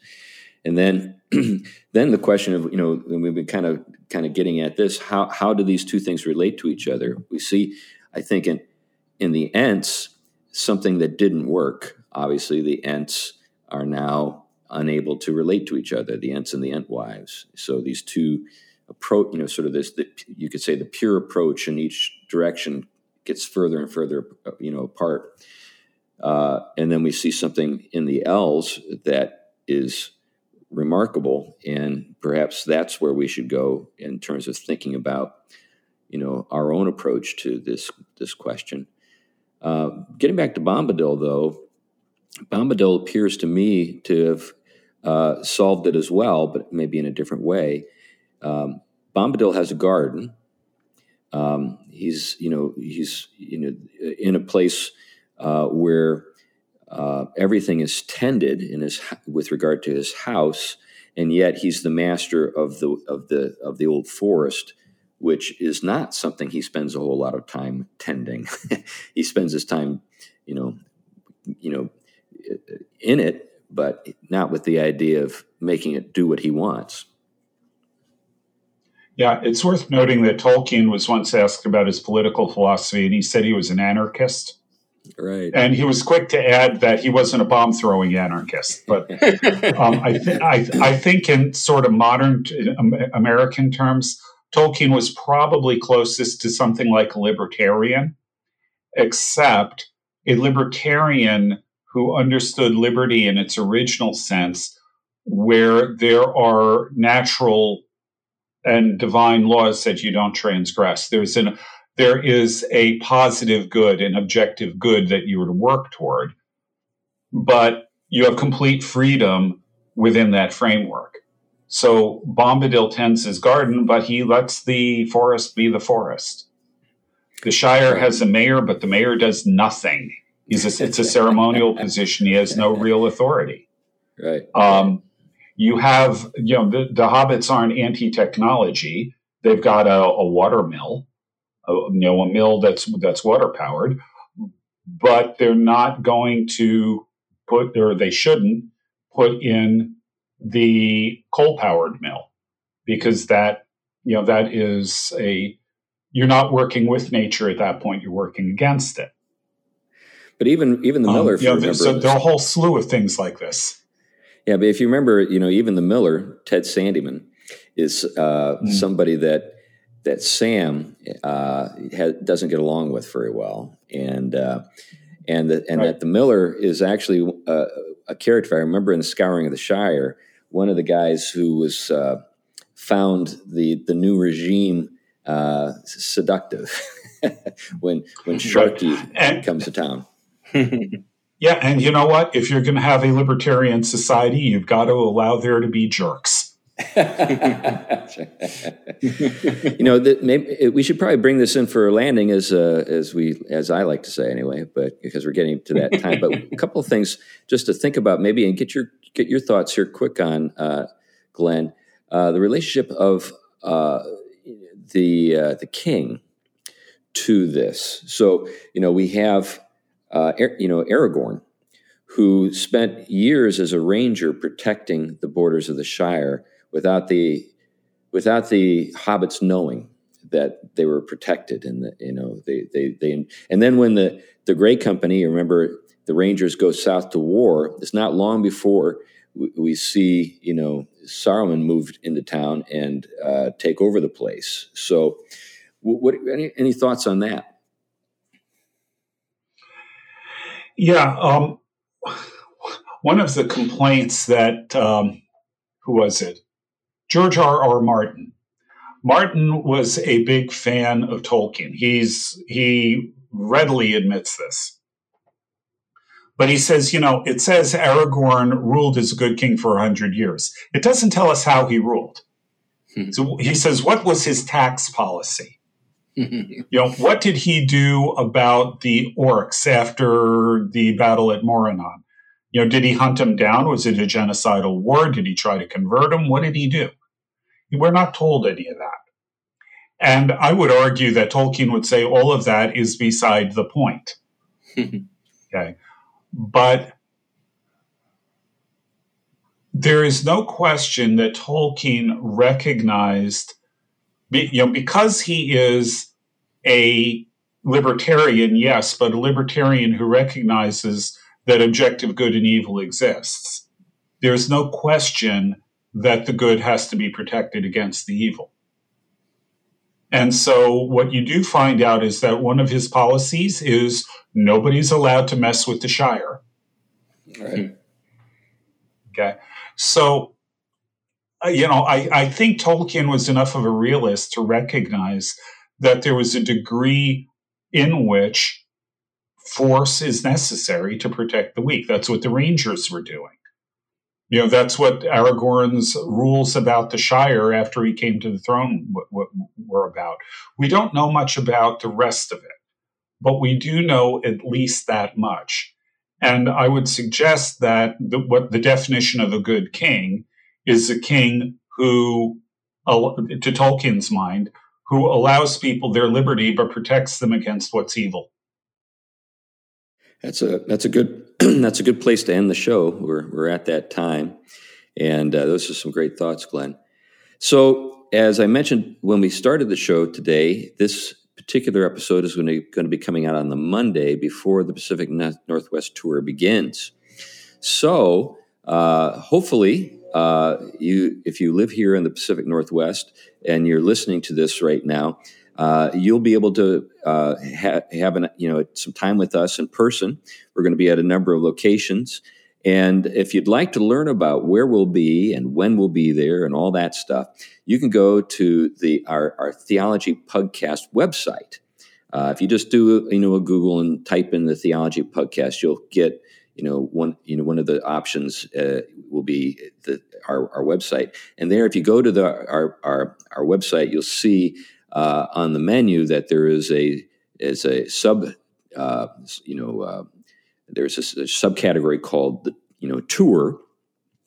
[SPEAKER 1] And then, then the question of you know we've been kind of kind of getting at this how how do these two things relate to each other? We see, I think in in the Ents something that didn't work. Obviously, the Ents are now unable to relate to each other. The Ents and the Entwives. So these two approach, you know, sort of this the, you could say the pure approach in each direction gets further and further, you know, apart. Uh, and then we see something in the Elves that is remarkable, and perhaps that's where we should go in terms of thinking about, you know, our own approach to this this question. Uh, getting back to Bombadil, though, Bombadil appears to me to have uh, solved it as well, but maybe in a different way. Um, Bombadil has a garden. Um, he's, you know, he's, you know, in a place uh, where uh, everything is tended in his with regard to his house, and yet he's the master of the of the of the old forest, which is not something he spends a whole lot of time tending. he spends his time, you know, you know, in it, but not with the idea of making it do what he wants.
[SPEAKER 3] Yeah, it's worth noting that Tolkien was once asked about his political philosophy, and he said he was an anarchist.
[SPEAKER 1] Right.
[SPEAKER 3] And he was quick to add that he wasn't a bomb throwing anarchist. But um, I, th- I, I, think, in sort of modern um, American terms, Tolkien was probably closest to something like a libertarian, except a libertarian who understood liberty in its original sense, where there are natural and divine laws that you don't transgress. There's an there is a positive good, an objective good that you to work toward, but you have complete freedom within that framework. So Bombadil tends his garden, but he lets the forest be the forest. The Shire has a mayor, but the mayor does nothing. He's a, it's a ceremonial position. He has no real authority.
[SPEAKER 1] Right.
[SPEAKER 3] Um, you have, you know, the, the hobbits aren't anti-technology. They've got a, a water mill a, you know, a mill that's that's water powered, but they're not going to put, or they shouldn't put in the coal powered mill because that you know that is a you're not working with nature at that point you're working against it
[SPEAKER 1] but even even the um, miller um,
[SPEAKER 3] you know, so there are a whole slew of things like this
[SPEAKER 1] yeah but if you remember you know even the miller ted sandyman is uh, mm. somebody that that Sam uh, doesn't get along with very well, and uh, and the, and right. that the Miller is actually uh, a character. I remember in the Scouring of the Shire, one of the guys who was uh, found the the new regime uh, seductive when when Sharky right. and, comes to town.
[SPEAKER 3] yeah, and you know what? If you're going to have a libertarian society, you've got to allow there to be jerks. you
[SPEAKER 1] know, that maybe we should probably bring this in for a landing, as uh, as we as I like to say anyway, but because we're getting to that time. But a couple of things just to think about, maybe, and get your get your thoughts here quick on, uh, Glenn, uh, the relationship of uh, the uh, the king to this. So you know, we have uh, you know Aragorn, who spent years as a ranger protecting the borders of the Shire without the without the hobbits knowing that they were protected and you know they, they they and then when the the Grey Company remember the Rangers go south to war it's not long before we, we see you know Saruman moved into town and uh, take over the place. So what any, any thoughts on that
[SPEAKER 3] yeah um, one of the complaints that um, who was it George R. R. Martin. Martin was a big fan of Tolkien. He's he readily admits this. But he says, you know, it says Aragorn ruled as a good king for 100 years. It doesn't tell us how he ruled. Hmm. So he says, what was his tax policy? you know, what did he do about the orcs after the battle at Morannon? You know, did he hunt them down? Was it a genocidal war? Did he try to convert them? What did he do? We're not told any of that. And I would argue that Tolkien would say all of that is beside the point. okay. But there is no question that Tolkien recognized, you know, because he is a libertarian, yes, but a libertarian who recognizes that objective good and evil exists. There's no question that the good has to be protected against the evil. And so, what you do find out is that one of his policies is nobody's allowed to mess with the Shire. Right. Okay. So, you know, I, I think Tolkien was enough of a realist to recognize that there was a degree in which force is necessary to protect the weak. That's what the Rangers were doing. You know, that's what Aragorn's rules about the Shire after he came to the throne w- w- were about. We don't know much about the rest of it, but we do know at least that much. And I would suggest that the, what the definition of a good king is a king who, to Tolkien's mind, who allows people their liberty but protects them against what's evil.
[SPEAKER 1] That's a that's a good that's a good place to end the show. We're we're at that time, and uh, those are some great thoughts, Glenn. So, as I mentioned when we started the show today, this particular episode is going to, going to be coming out on the Monday before the Pacific Northwest tour begins. So, uh, hopefully, uh, you if you live here in the Pacific Northwest and you're listening to this right now, uh, you'll be able to uh, ha- have an, you know some time with us in person. We're going to be at a number of locations, and if you'd like to learn about where we'll be and when we'll be there and all that stuff, you can go to the our, our theology podcast website. Uh, if you just do you know a Google and type in the theology podcast, you'll get you know one you know one of the options uh, will be the, our, our website. And there if you go to the our our, our website you'll see uh, on the menu that there is a is a sub uh, you know uh, there's a, a, subcategory called the you know tour.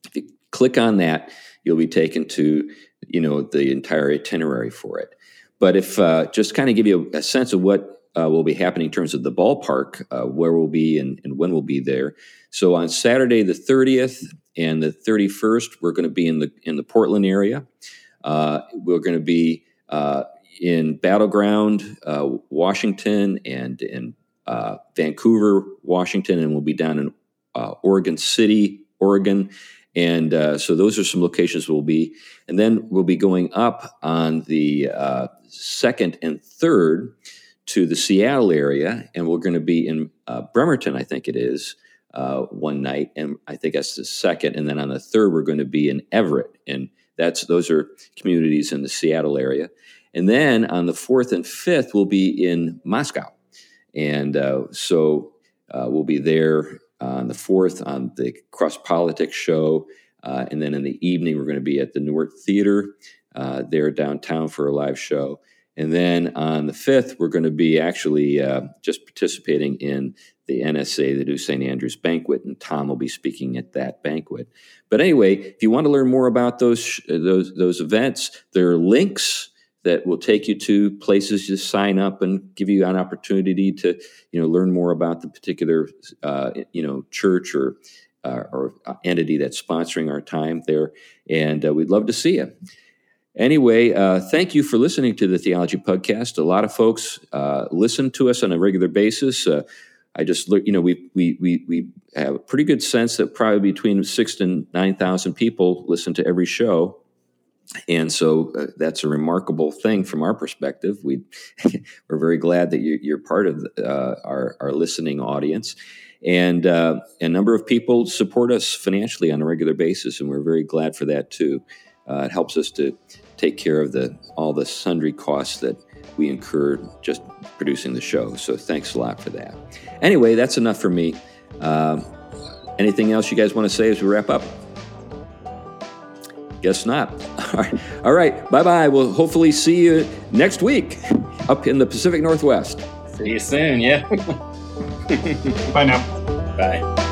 [SPEAKER 1] If you click on that you'll be taken to you know the entire itinerary for it. But if uh, just kind of give you a, a sense of what uh, will be happening in terms of the ballpark, uh, where we'll be and, and, when we'll be there. So on Saturday the 30th and the 31st, we're going to be in the in the Portland area. Uh, we're going to be uh, in Battle Ground, uh, Washington, and in uh, Vancouver, Washington, and we'll be down in Oregon City, Oregon. And so those are some locations we'll be. And then we'll be going up on the second and third to the Seattle area, and we're going to be in uh, Bremerton, I think it is, uh, one night, and I think that's the second, and then on the third we're going to be in Everett, and that's those are communities in the Seattle area, and then on the fourth and fifth we'll be in Moscow, and uh, so uh, we'll be there on the fourth on the Cross Politics show, uh, and then in the evening we're going to be at the Nuart Theater uh, there downtown for a live show. And then on the 5th, we're going to be actually uh, just participating in the NSA, the New St. Andrews Banquet, and Tom will be speaking at that banquet. But anyway, if you want to learn more about those, those, those events, there are links that will take you to places to sign up and give you an opportunity to you know learn more about the particular uh, you know church or uh, or entity that's sponsoring our time there and uh, we'd love to see you Anyway, uh, thank you for listening to the Theology Podcast. A lot of folks uh, listen to us on a regular basis. Uh, I just look, you know, we, we, we, we have a pretty good sense that probably between six and 9,000 people listen to every show. And so uh, that's a remarkable thing from our perspective. We, we're very glad that you're, you're part of uh, our, our listening audience. And uh, a number of people support us financially on a regular basis, and we're very glad for that too. It helps us to take care of the all the sundry costs that we incur just producing the show. So thanks a lot for that. Anyway, that's enough for me. Uh, anything else you guys want to say as we wrap up? Guess not. All right. All right. Bye bye. We'll hopefully see you next week up in the Pacific Northwest.
[SPEAKER 2] See you soon. Yeah.
[SPEAKER 3] bye now.
[SPEAKER 2] Bye.